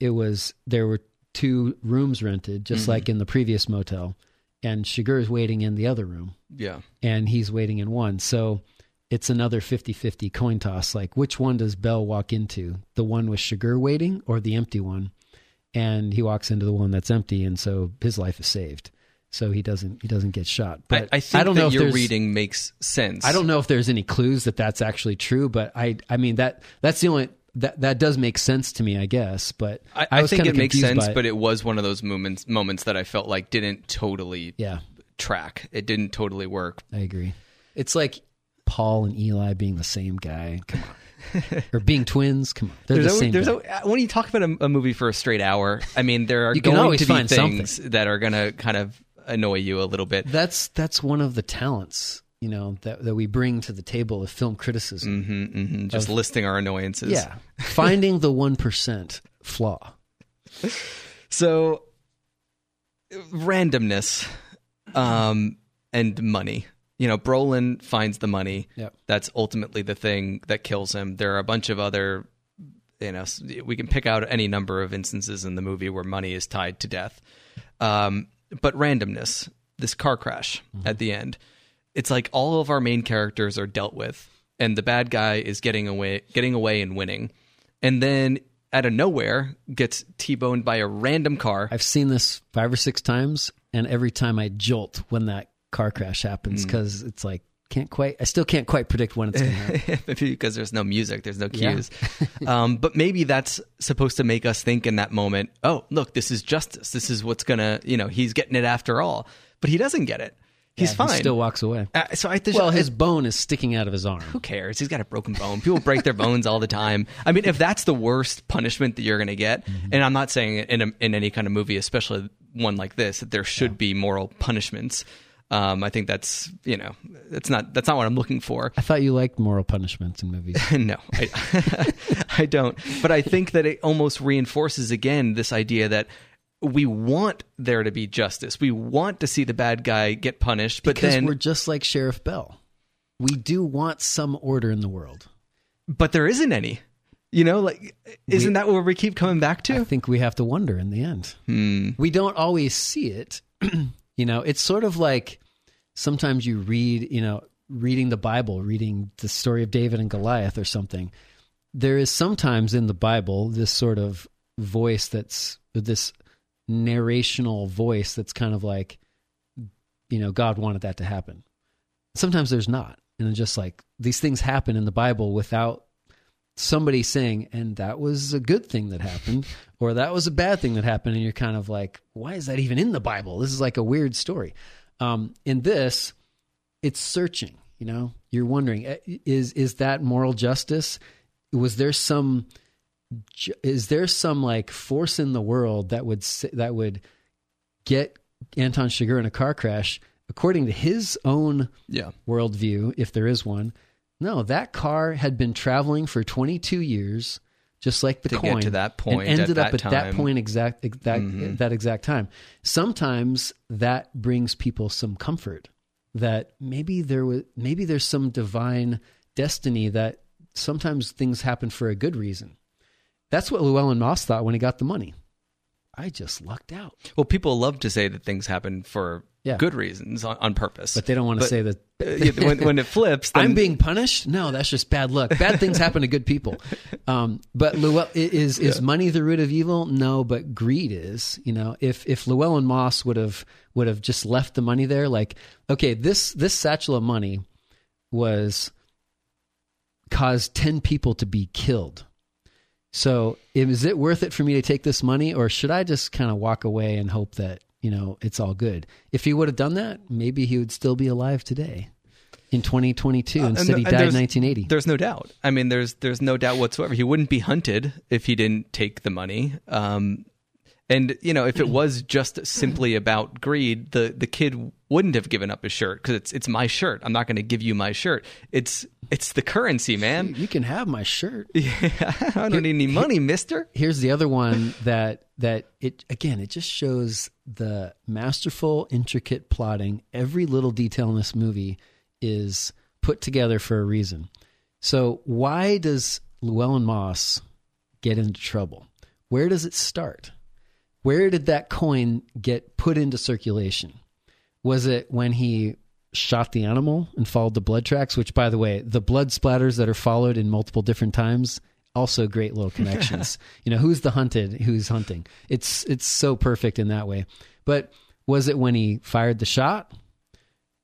it was there were two rooms rented, just Mhm. like in the previous motel, and Chigurh is waiting in the other room, Yeah. and he's waiting in one. So it's another 50-50 coin toss. Like, which one does Bell walk into? The one with Chigurh waiting, or the empty one? And he walks into the one that's empty, and so his life is saved. So he doesn't he doesn't get shot. But I, I think don't that know if your reading makes sense. I don't know if there's any clues that that's actually true, but I I mean that that's the only that that does make sense to me, I guess. But I, I was think it makes sense, by but it was one of those moments moments that I felt like didn't totally yeah, track. It didn't totally work. I agree. It's like Paul and Eli being the same guy. Come on. or being twins. Come on, they're There's the same. there's guy. al- uh, when you talk about a, a movie for a straight hour, I mean, there are You can going always to be things that are going to kind of annoy you a little bit. that's that's one of the talents you know that that we bring to the table of film criticism. hmm hmm Just listing our annoyances. Yeah, finding the one percent flaw. So randomness, um, and money. You know, Brolin finds the money. Yep. That's ultimately the thing that kills him. There are a bunch of other, you know, we can pick out any number of instances in the movie where money is tied to death. Um, but randomness, this car crash mm-hmm. at the end, it's like all of our main characters are dealt with, and the bad guy is getting away, getting away and winning, and then out of nowhere gets t-boned by a random car. I've seen this five or six times, and every time I jolt when that car crash happens mm. because it's like can't quite. I still can't quite predict when it's going to happen. maybe because there's no music, there's no Yeah. cues. um, but maybe that's supposed to make us think in that moment, oh, look, this is justice. This is what's gonna, you know, he's getting it after all. But he doesn't get it. He's Yeah, fine. He still walks away. Uh, so I Well, his bone is sticking out of his arm. who cares? He's got a broken bone. People break their bones all the time. I mean, if that's the worst punishment that you're going to get, Mm-hmm. and I'm not saying in a, in any kind of movie, especially one like this, that there should be moral punishments. Um, I think that's you know that's not that's not what I'm looking for. I thought you liked moral punishments in movies. no, I, I don't. But I think that it almost reinforces again this idea that we want there to be justice. We want to see the bad guy get punished, but because then we're just like Sheriff Bell. We do want some order in the world. but there isn't any. You know, like isn't that where we keep coming back to? I think we have to wonder in the end. We don't always see it. you know, it's sort of like sometimes you read, you know, reading the Bible, reading the story of David and Goliath or something. There is sometimes in the Bible this sort of voice that's this narrational voice that's kind of like, you know, God wanted that to happen. Sometimes there's not. And it's just like these things happen in the Bible without somebody saying, and that was a good thing that happened, or that was a bad thing that happened. And you're kind of like, why is that even in the Bible? This is like a weird story. Um, in this, it's searching, you know, you're wondering, eh, is, is that moral justice? Was there some, is there some like force in the world that would, that would get Anton Chigurh in a car crash according to his own Yeah. worldview, if there is one. No, that car had been traveling for 22 years, just like the To get coin, to that point and at ended up that at that point exact ex- that Mhm. that exact time. Sometimes that brings people some comfort that maybe there was maybe there's some divine destiny that sometimes things happen for a good reason. That's what Llewellyn Moss thought when he got the money. I just lucked out. Well, people love to say that things happen for Yeah. good reasons on, on purpose, But they don't want to But, say that uh, yeah, when, when it flips, then, I'm being punished. No, that's just bad luck. Bad things happen to good people. Um, but Llewell, is is money the root of evil? No, but greed is. You know, if if Llewellyn Moss would have would have just left the money there, like okay, this this satchel of money was caused ten people to be killed. So is it worth it for me to take this money, or should I just kind of walk away and hope that you know it's all good? If he would have done that, maybe he would still be alive today in 2022 Uh, and instead he th- died in 1980. There's no doubt. I mean, there's there's no doubt whatsoever. He wouldn't be hunted if he didn't take the money. Um, and you know, if it was just simply about greed, the the kid wouldn't have given up his shirt because it's it's my shirt. I'm not going to give you my shirt. It's it's the currency, man. You can have my shirt. I don't need any money, Mister. Here's the other one that that it again it just shows the masterful intricate plotting. Every little detail in this movie is put together for a reason. So why does Llewellyn Moss get into trouble? Where does it start? Where did that coin get put into circulation? Was it when he shot the animal and followed the blood tracks? Which, by the way, the blood splatters that are followed in multiple different times also great little connections. you know, who's the hunted, who's hunting. It's it's so perfect in that way. But was it when he fired the shot?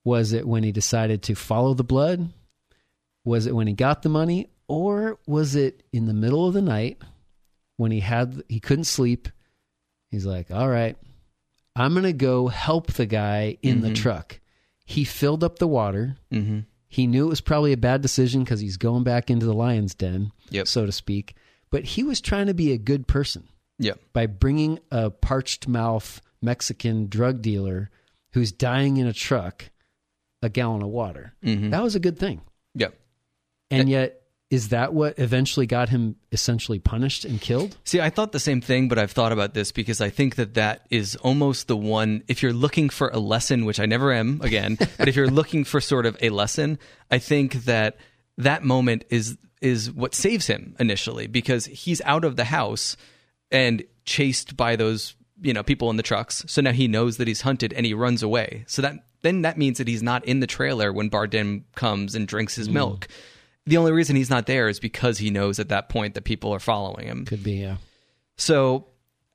Was it when he decided to follow the blood? Was it when he got the money, or was it in the middle of the night when he had he couldn't sleep? He's like, "All right, I'm going to go help the guy in the truck." He filled up the water. Mm-hmm. He knew it was probably a bad decision because he's going back into the lion's den, Yep. so to speak. But he was trying to be a good person Yeah. by bringing a parched mouth Mexican drug dealer who's dying in a truck a gallon of water. Mm-hmm. That was a good thing. Yeah. And yet, is that what eventually got him essentially punished and killed? See, I thought the same thing, but I've thought about this because I think that that is almost the one. If you're looking for a lesson, which I never am, again, but if you're looking for sort of a lesson, I think that that moment is is what saves him initially because he's out of the house and chased by those you know people in the trucks. So now he knows that he's hunted and he runs away. So that then that means that he's not in the trailer when Bardem comes and drinks his hmm. milk. The only reason he's not there is because he knows at that point that people are following him. Could be, yeah. So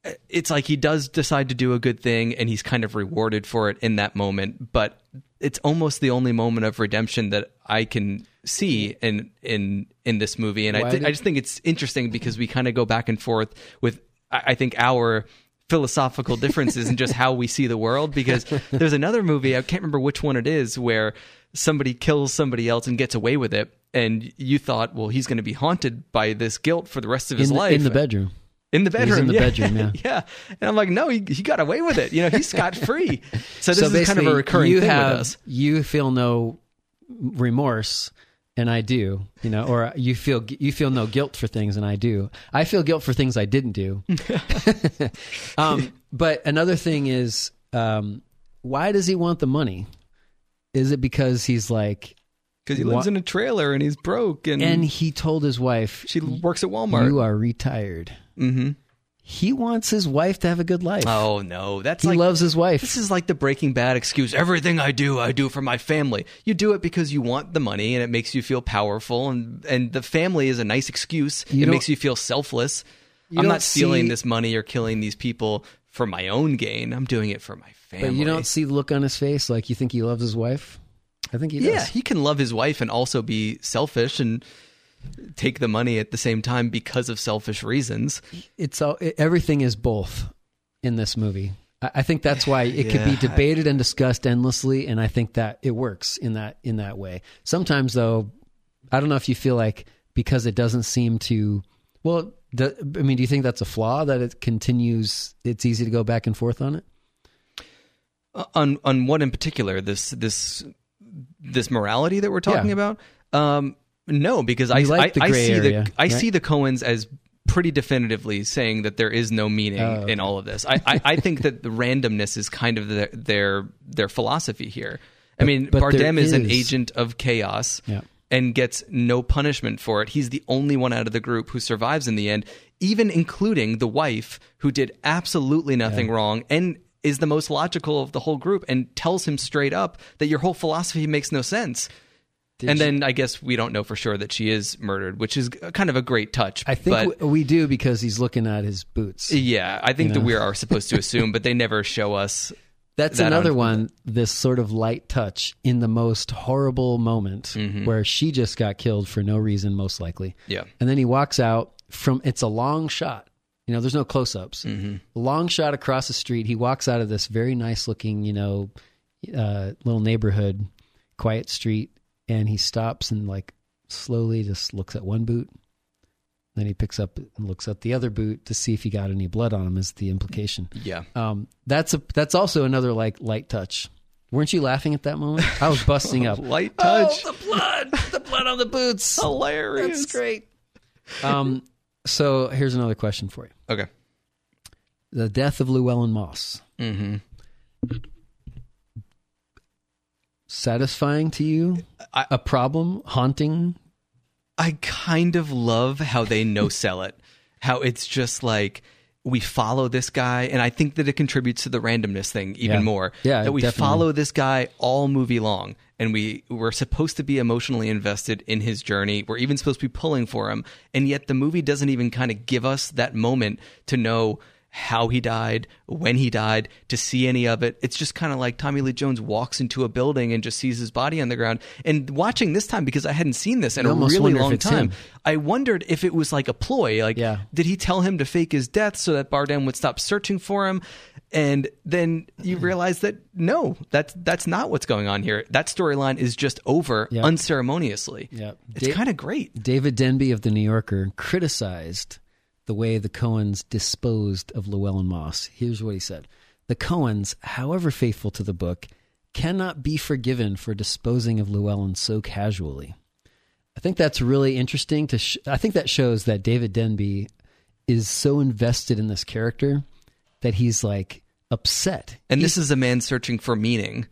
uh, it's like he does decide to do a good thing and he's kind of rewarded for it in that moment, but it's almost the only moment of redemption that I can see in in in this movie and I th- did- I just think it's interesting because we kind of go back and forth with I, I think our philosophical differences in just how we see the world because there's another movie I can't remember which one it is where somebody kills somebody else and gets away with it and you thought well he's going to be haunted by this guilt for the rest of his In the, life in the bedroom. in the bedroom. in the yeah. bedroom, yeah. yeah. And I'm like, no, he, he got away with it. You know, he's scot free. So this so is kind of a recurring you thing have, with us. You feel no remorse, and I do. You know, or you feel you feel no guilt for things, and I do. I feel guilt for things I didn't do. um, but another thing is, um, why does he want the money? Is it because he's like, Because he lives Wha- in a trailer and he's broke and, and he told his wife, she works at Walmart. "You are retired." mm-hmm. He wants his wife to have a good life. Oh, no. That's he like. loves his wife. this is like the Breaking Bad excuse. Everything I do, I do for my family. You do it because you want the money and it makes you feel powerful, and and the family is a nice excuse. You it makes you feel selfless. You I'm not stealing see- this money or killing these people for my own gain. I'm doing it for my family. but you don't see the look on his face like you think he loves his wife. I think he does. Yeah, he can love his wife and also be selfish and take the money at the same time because of selfish reasons. it's all it, everything is both in this movie. I, I think that's why it could be Yeah. debated and discussed endlessly, and I think that it works in that in that way. Sometimes, though, I don't know if you feel like because it doesn't seem to. Well, I mean, do you think that's a flaw that it continues? It's easy to go back and forth on it. Uh, On on what in particular? This this this morality that we're talking Yeah. about? Um, no, because I like I, the I see area, the I right? see the Coens as pretty definitively saying that there is no meaning Oh, in all of this. I, I, I think that the randomness is kind of their their, their philosophy here. I mean, Bardem is an agent of chaos. Yeah. and gets no punishment for it. He's the only one out of the group who survives in the end, even including the wife who did absolutely nothing wrong and is the most logical of the whole group and tells him straight up that your whole philosophy makes no sense. And then I guess we don't know for sure that she is murdered, which is kind of a great touch. I think but, we do because he's looking at his boots. yeah, I think You that we are supposed to assume, but they never show us. That's that another on- one, this sort of light touch in the most horrible moment Mm-hmm. where she just got killed for no reason, most likely. Yeah. And then he walks out from, it's a long shot. You know, there's no close ups. Mm-hmm. Long shot across the street. He walks out of this very nice looking, you know, uh, little neighborhood, quiet street, and he stops and like slowly just looks at one boot. Then he picks up and looks at the other boot to see if he got any blood on him, is the implication. Yeah. Um, that's a that's also another like light touch. Weren't you laughing at that moment? I was busting up. Light touch. Oh, the blood, the blood on the boots. Hilarious. That's great. Um, so here's another question for you: Okay. the death of Llewellyn Moss. Mm-hmm. Satisfying to you? I- a problem? Haunting? I kind of love how they no sell it. How it's just like we follow this guy, and I think that it contributes to the randomness thing even Yeah. more. Yeah, that we definitely. follow this guy all movie long, and we we're supposed to be emotionally invested in his journey. We're even supposed to be pulling for him, and yet the movie doesn't even kind of give us that moment to know how he died, when he died, to see any of it. It's just kind of like Tommy Lee Jones walks into a building and just sees his body on the ground. And watching this time, because I hadn't seen this in You a really long time, him. I wondered if it was like a ploy. Like, Yeah. did he tell him to fake his death so that Bardem would stop searching for him? And then you mm. realize that no, that's that's not what's going on here. That storyline is just over Yeah. unceremoniously. Yeah. It's Da- kind of great. David Denby of the New Yorker criticized the way the Coens disposed of Llewellyn Moss. Here's what he said The Coens, however faithful to the book, cannot be forgiven for disposing of Llewellyn so casually. I think that's really interesting. To sh- I think that shows that David Denby is so invested in this character that he's like upset. And this is a man searching for meaning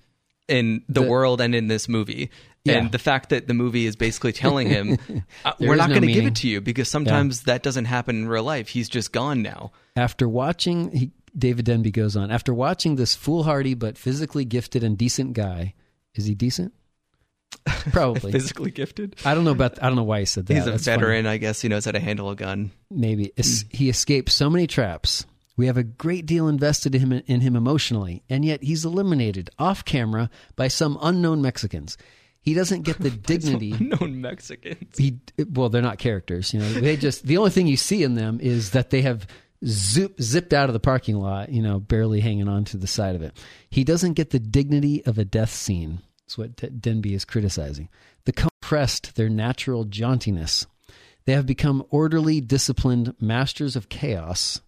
in the, The- world and in this movie. Yeah. And the fact that the movie is basically telling him, uh, we're not no going to give it to you because sometimes that doesn't happen in real life. He's just gone now. After watching, he, David Denby goes on, after watching this foolhardy but physically gifted and decent guy, is he decent? Probably. Physically gifted. I don't know about. I don't know why he said that. He's a That's funny. veteran, I guess. He knows how to handle a gun. Maybe Es- he escaped so many traps. We have a great deal invested in him, in him emotionally, and yet he's eliminated off camera by some unknown Mexicans. He doesn't get the dignity. Unknown Mexicans. he well they're not characters you know they just the only thing you see in them is that they have zip, zipped out of the parking lot you know barely hanging on to the side of it he doesn't get the dignity of a death scene that's what D- denby is criticizing the compressed their natural jauntiness they have become orderly disciplined masters of chaos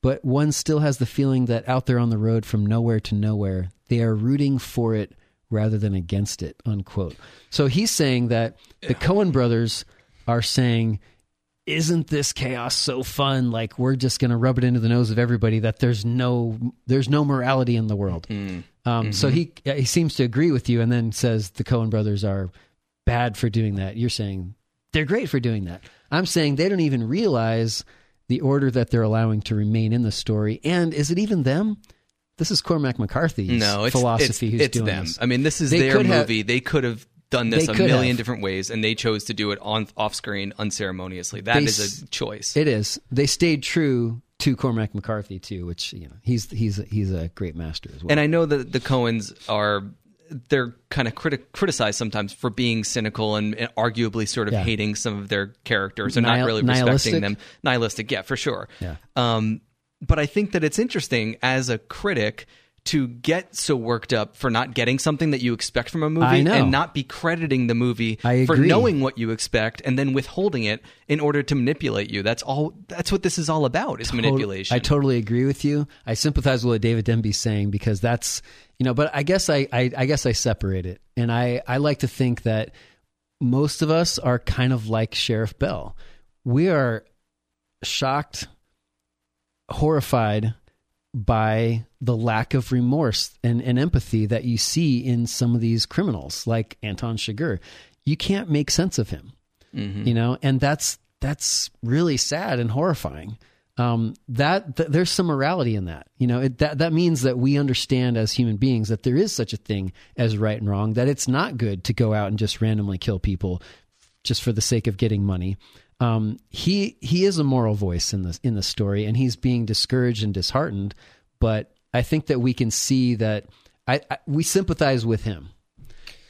but one still has the feeling that out there on the road from nowhere to nowhere they are rooting for it rather than against it unquote. So he's saying that the coen brothers are saying isn't this chaos so fun? Like we're just going to rub it into the nose of everybody that there's no there's no morality in the world. Um, so he he seems to agree with you and then says the coen brothers are bad for doing that. You're saying they're great for doing that. I'm saying they don't even realize the order that they're allowing to remain in the story. And is it even them this is cormac mccarthy's No, it's philosophy It's, who's it's doing them. this I mean, this is They their could have- movie. they could have done this a million have. different ways, and they chose to do it on off screen, unceremoniously. That They is a choice. It is. They stayed true to Cormac McCarthy too, which you know he's he's he's a great master as well. And I know that the Coens are they're kind of criti- criticized sometimes for being cynical and, and arguably sort of Yeah. hating some of their characters or Nihil- not really nihilistic? respecting them. Nihilistic, yeah, for sure. Yeah. Um, but I think that it's interesting as a critic to get so worked up for not getting something that you expect from a movie and not be crediting the movie for knowing what you expect and then withholding it in order to manipulate you. That's all that's what this is all about is manipulation. I totally agree with you. I sympathize with what David Denby's saying because that's you know, but I guess I, I I guess I separate it, and I I like to think that most of us are kind of like Sheriff Bell. We are shocked, horrified by the lack of remorse and, and empathy that you see in some of these criminals, like Anton Chigurh. You can't make sense of him, you know, and that's that's really sad and horrifying. Um, that th- there's some morality in that, you know. It, that that means that we understand as human beings that there is such a thing as right and wrong. That it's not good to go out and just randomly kill people just for the sake of getting money. Um, he he is a moral voice in the in the story, and he's being discouraged and disheartened. But I think that we can see that I, I we sympathize with him.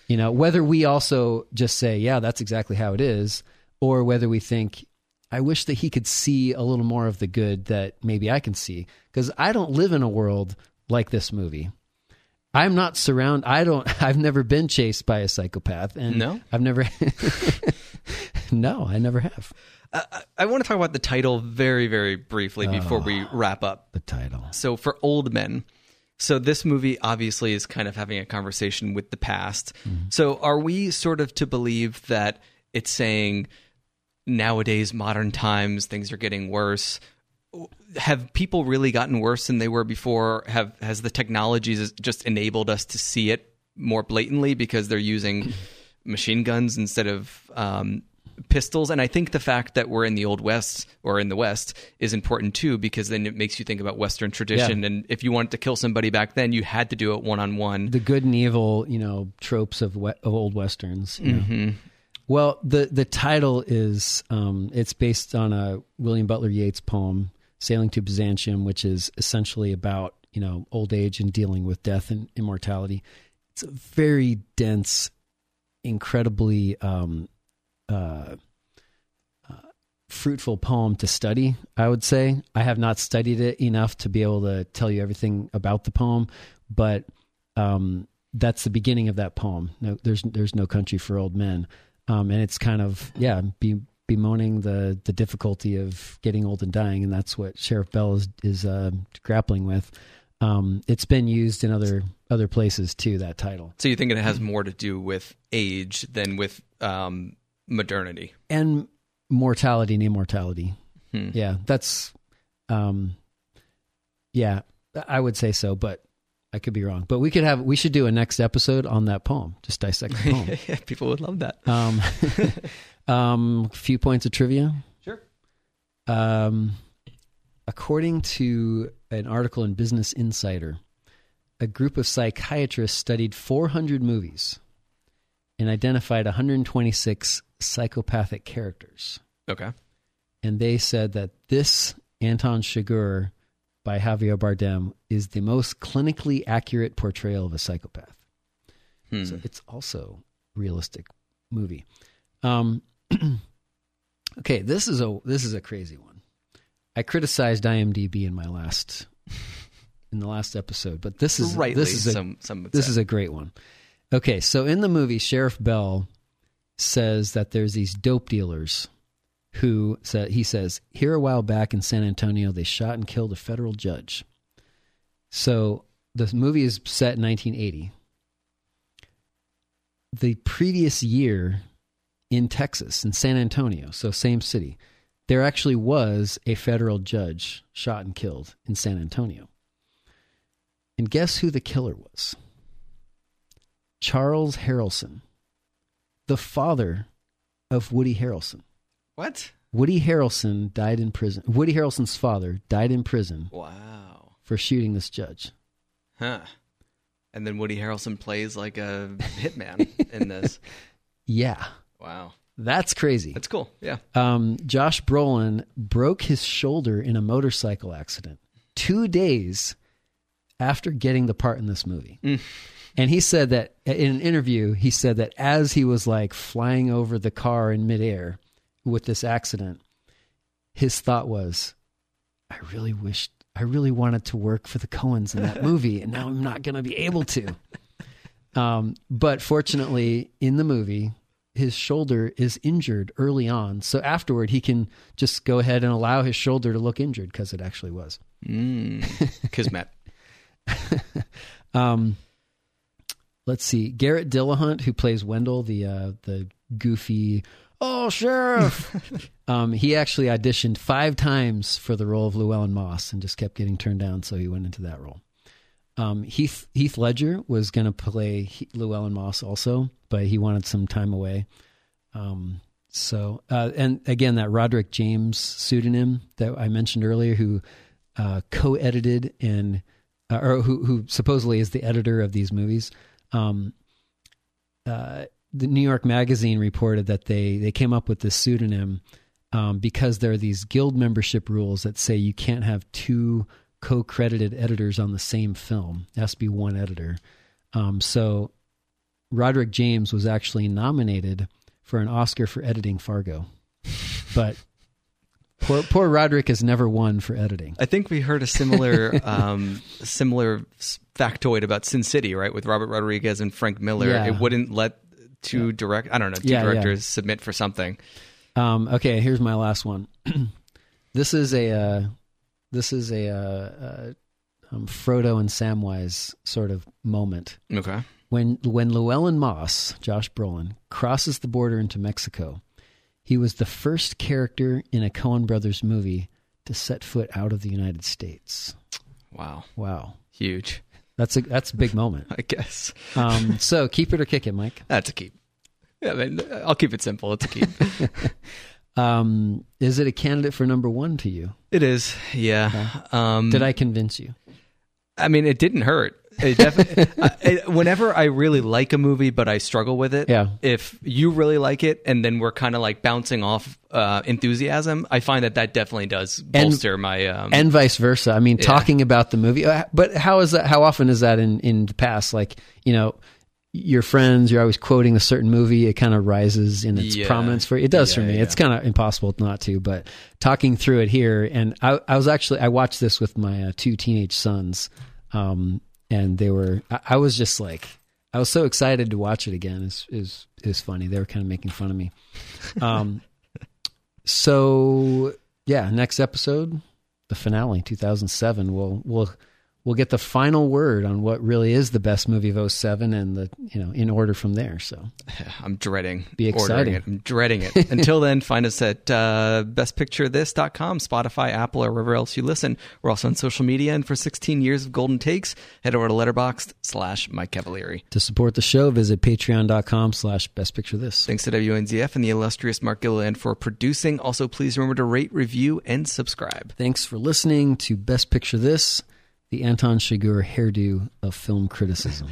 You know, whether we also just say, "Yeah, that's exactly how it is," or whether we think, "I wish that he could see a little more of the good that maybe I can see," because I don't live in a world like this movie. I'm not surround. I don't. I've never been chased by a psychopath, and No? I've never. no, I never have. I want to talk about the title very, very briefly before we Ah. wrap up. The title. So for old men, so this movie obviously is kind of having a conversation with the past. So are we sort of to believe that it's saying nowadays, modern times, things are getting worse? Have people really gotten worse than they were before? Have has the technologies just enabled us to see it more blatantly because they're using machine guns instead of um, pistols? And I think the fact that we're in the old west or in the west is important too because then it makes you think about Western tradition. Yeah. And if you wanted to kill somebody back then, you had to do it one on one. the good and evil, you know, tropes of, we- of old westerns. you know. Well, the the title is um, it's based on a William Butler Yeats poem Sailing to Byzantium, which is essentially about you know old age and dealing with death and immortality. It's a very dense, incredibly um, uh, uh, fruitful poem to study. I would say I have not studied it enough to be able to tell you everything about the poem, but um, that's the beginning of that poem. No, there's there's no country for old men, um, and it's kind of yeah be, bemoaning the the difficulty of getting old and dying, and that's what Sheriff Bell is is uh, grappling with. Um, it's been used in other other places too. That title So you think it has more to do with age than with um, modernity? and mortality and immortality. Yeah, that's um, yeah, I would say so, but I could be wrong. But we could have we should do a next episode on that poem, just dissect the poem. yeah, people would love that. Um, um, a few points of trivia. Sure. Um, according to an article in Business Insider, a group of psychiatrists studied 400 movies and identified 126 psychopathic characters. Okay. And they said that this Anton Chigurh by Javier Bardem is the most clinically accurate portrayal of a psychopath. Hmm. So it's also realistic movie. Um, okay, this is a this is a crazy one. I criticized IMDb in my last in the last episode, but this is Rightly, this is a, some some this say. is a great one. Okay, so in the movie, Sheriff Bell says that there's these dope dealers who sa he says here a while back in San Antonio they shot and killed a federal judge. So the movie is set in 1980. The previous year in Texas, in San Antonio, so same city, there actually was a federal judge shot and killed in San Antonio. And guess who the killer was? Charles Harrelson, the father of Woody Harrelson. what? Woody Harrelson died in prison. Woody Harrelson's father died in prison Wow. for shooting this judge. Huh. And then Woody Harrelson plays like a hitman in this. Yeah, Wow. that's crazy. That's cool. Yeah. Um, Josh Brolin broke his shoulder in a motorcycle accident two days after getting the part in this movie. And he said that in an interview, he said that as he was like flying over the car in midair with this accident, his thought was, I really wished, I really wanted to work for the Coens in that movie, and now I'm not going to be able to. Um, but fortunately, in the movie, his shoulder is injured early on. So afterward, he can just go ahead and allow his shoulder to look injured because it actually was. Mm. Kismet. Um, let's see, Garrett Dillahunt, who plays Wendell, the uh, the goofy oh sheriff. um, he actually auditioned five times for the role of Llewellyn Moss and just kept getting turned down, so he went into that role. Um, Heath Heath Ledger was going to play he, Llewellyn Moss also, but he wanted some time away. Um, so, uh, and again, that Roderick Jaynes pseudonym that I mentioned earlier, who uh, co-edited and uh, or who who supposedly is the editor of these movies. Um, uh, the New York Magazine reported that they they came up with this pseudonym um, because there are these guild membership rules that say you can't have two co-credited editors on the same film. It has to be one editor. Um, so Roderick Jaynes was actually nominated for an Oscar for editing Fargo, but poor poor Roderick has never won for editing. I think we heard a similar um, similar factoid about Sin City, right? With Robert Rodriguez and Frank Miller. Yeah. It wouldn't let two direct I don't know, two Yeah, yeah. directors submit for something. Um, okay, here's my last one. this is a uh, this is a uh, uh, um, Frodo and Samwise sort of moment Okay. when when Llewellyn Moss, Josh Brolin, crosses the border into Mexico. He was the first character in a Coen Brothers movie to set foot out of the United States. Wow. Wow, Huge. that's a that's a big moment. I guess. Um, so keep it or kick it, Mike. That's a keep. Yeah, I mean, I'll keep it simple. It's a keep. Um, is it a candidate for number one to you? it is. Yeah. Um, Did I convince you? I mean, it didn't hurt. It definitely. I- whenever I really like a movie, but I struggle with it. Yeah. If you really like it, and then we're kind of like bouncing off uh, enthusiasm, I find that that definitely does And- bolster my. Um, and vice versa. I mean, talking about the movie, uh, but how is that? How often is that in in the past? Like, you know, your friends, you're always quoting a certain movie. It kind of rises in its Yeah. prominence for it does for me. yeah. It's kind of impossible not to. But talking through it here, and I, I was actually I watched this with my uh, two teenage sons, um, and they were. I, I was just like. I was so excited to watch it again. Is is is funny. They were kind of making fun of me. Um, so yeah, next episode, the finale, 2007. We'll we'll we'll get the final word on what really is the best movie of 07 and the you know in order from there. So I'm dreading Be exciting. it. I'm dreading it. Until then, find us at uh, bestpicturethis.com, Spotify, Apple, or wherever else you listen. We're also on social media, and for 16 years of golden takes, head over to Letterboxd slash Mike Cavalieri. to support the show, visit patreon.com slash best picture this. Thanks to WNZF and the illustrious Mark Gilliland for producing. Also, please remember to rate, review, and subscribe. Thanks for listening to Best Picture This, the Anton Chigurh hairdo of film criticism.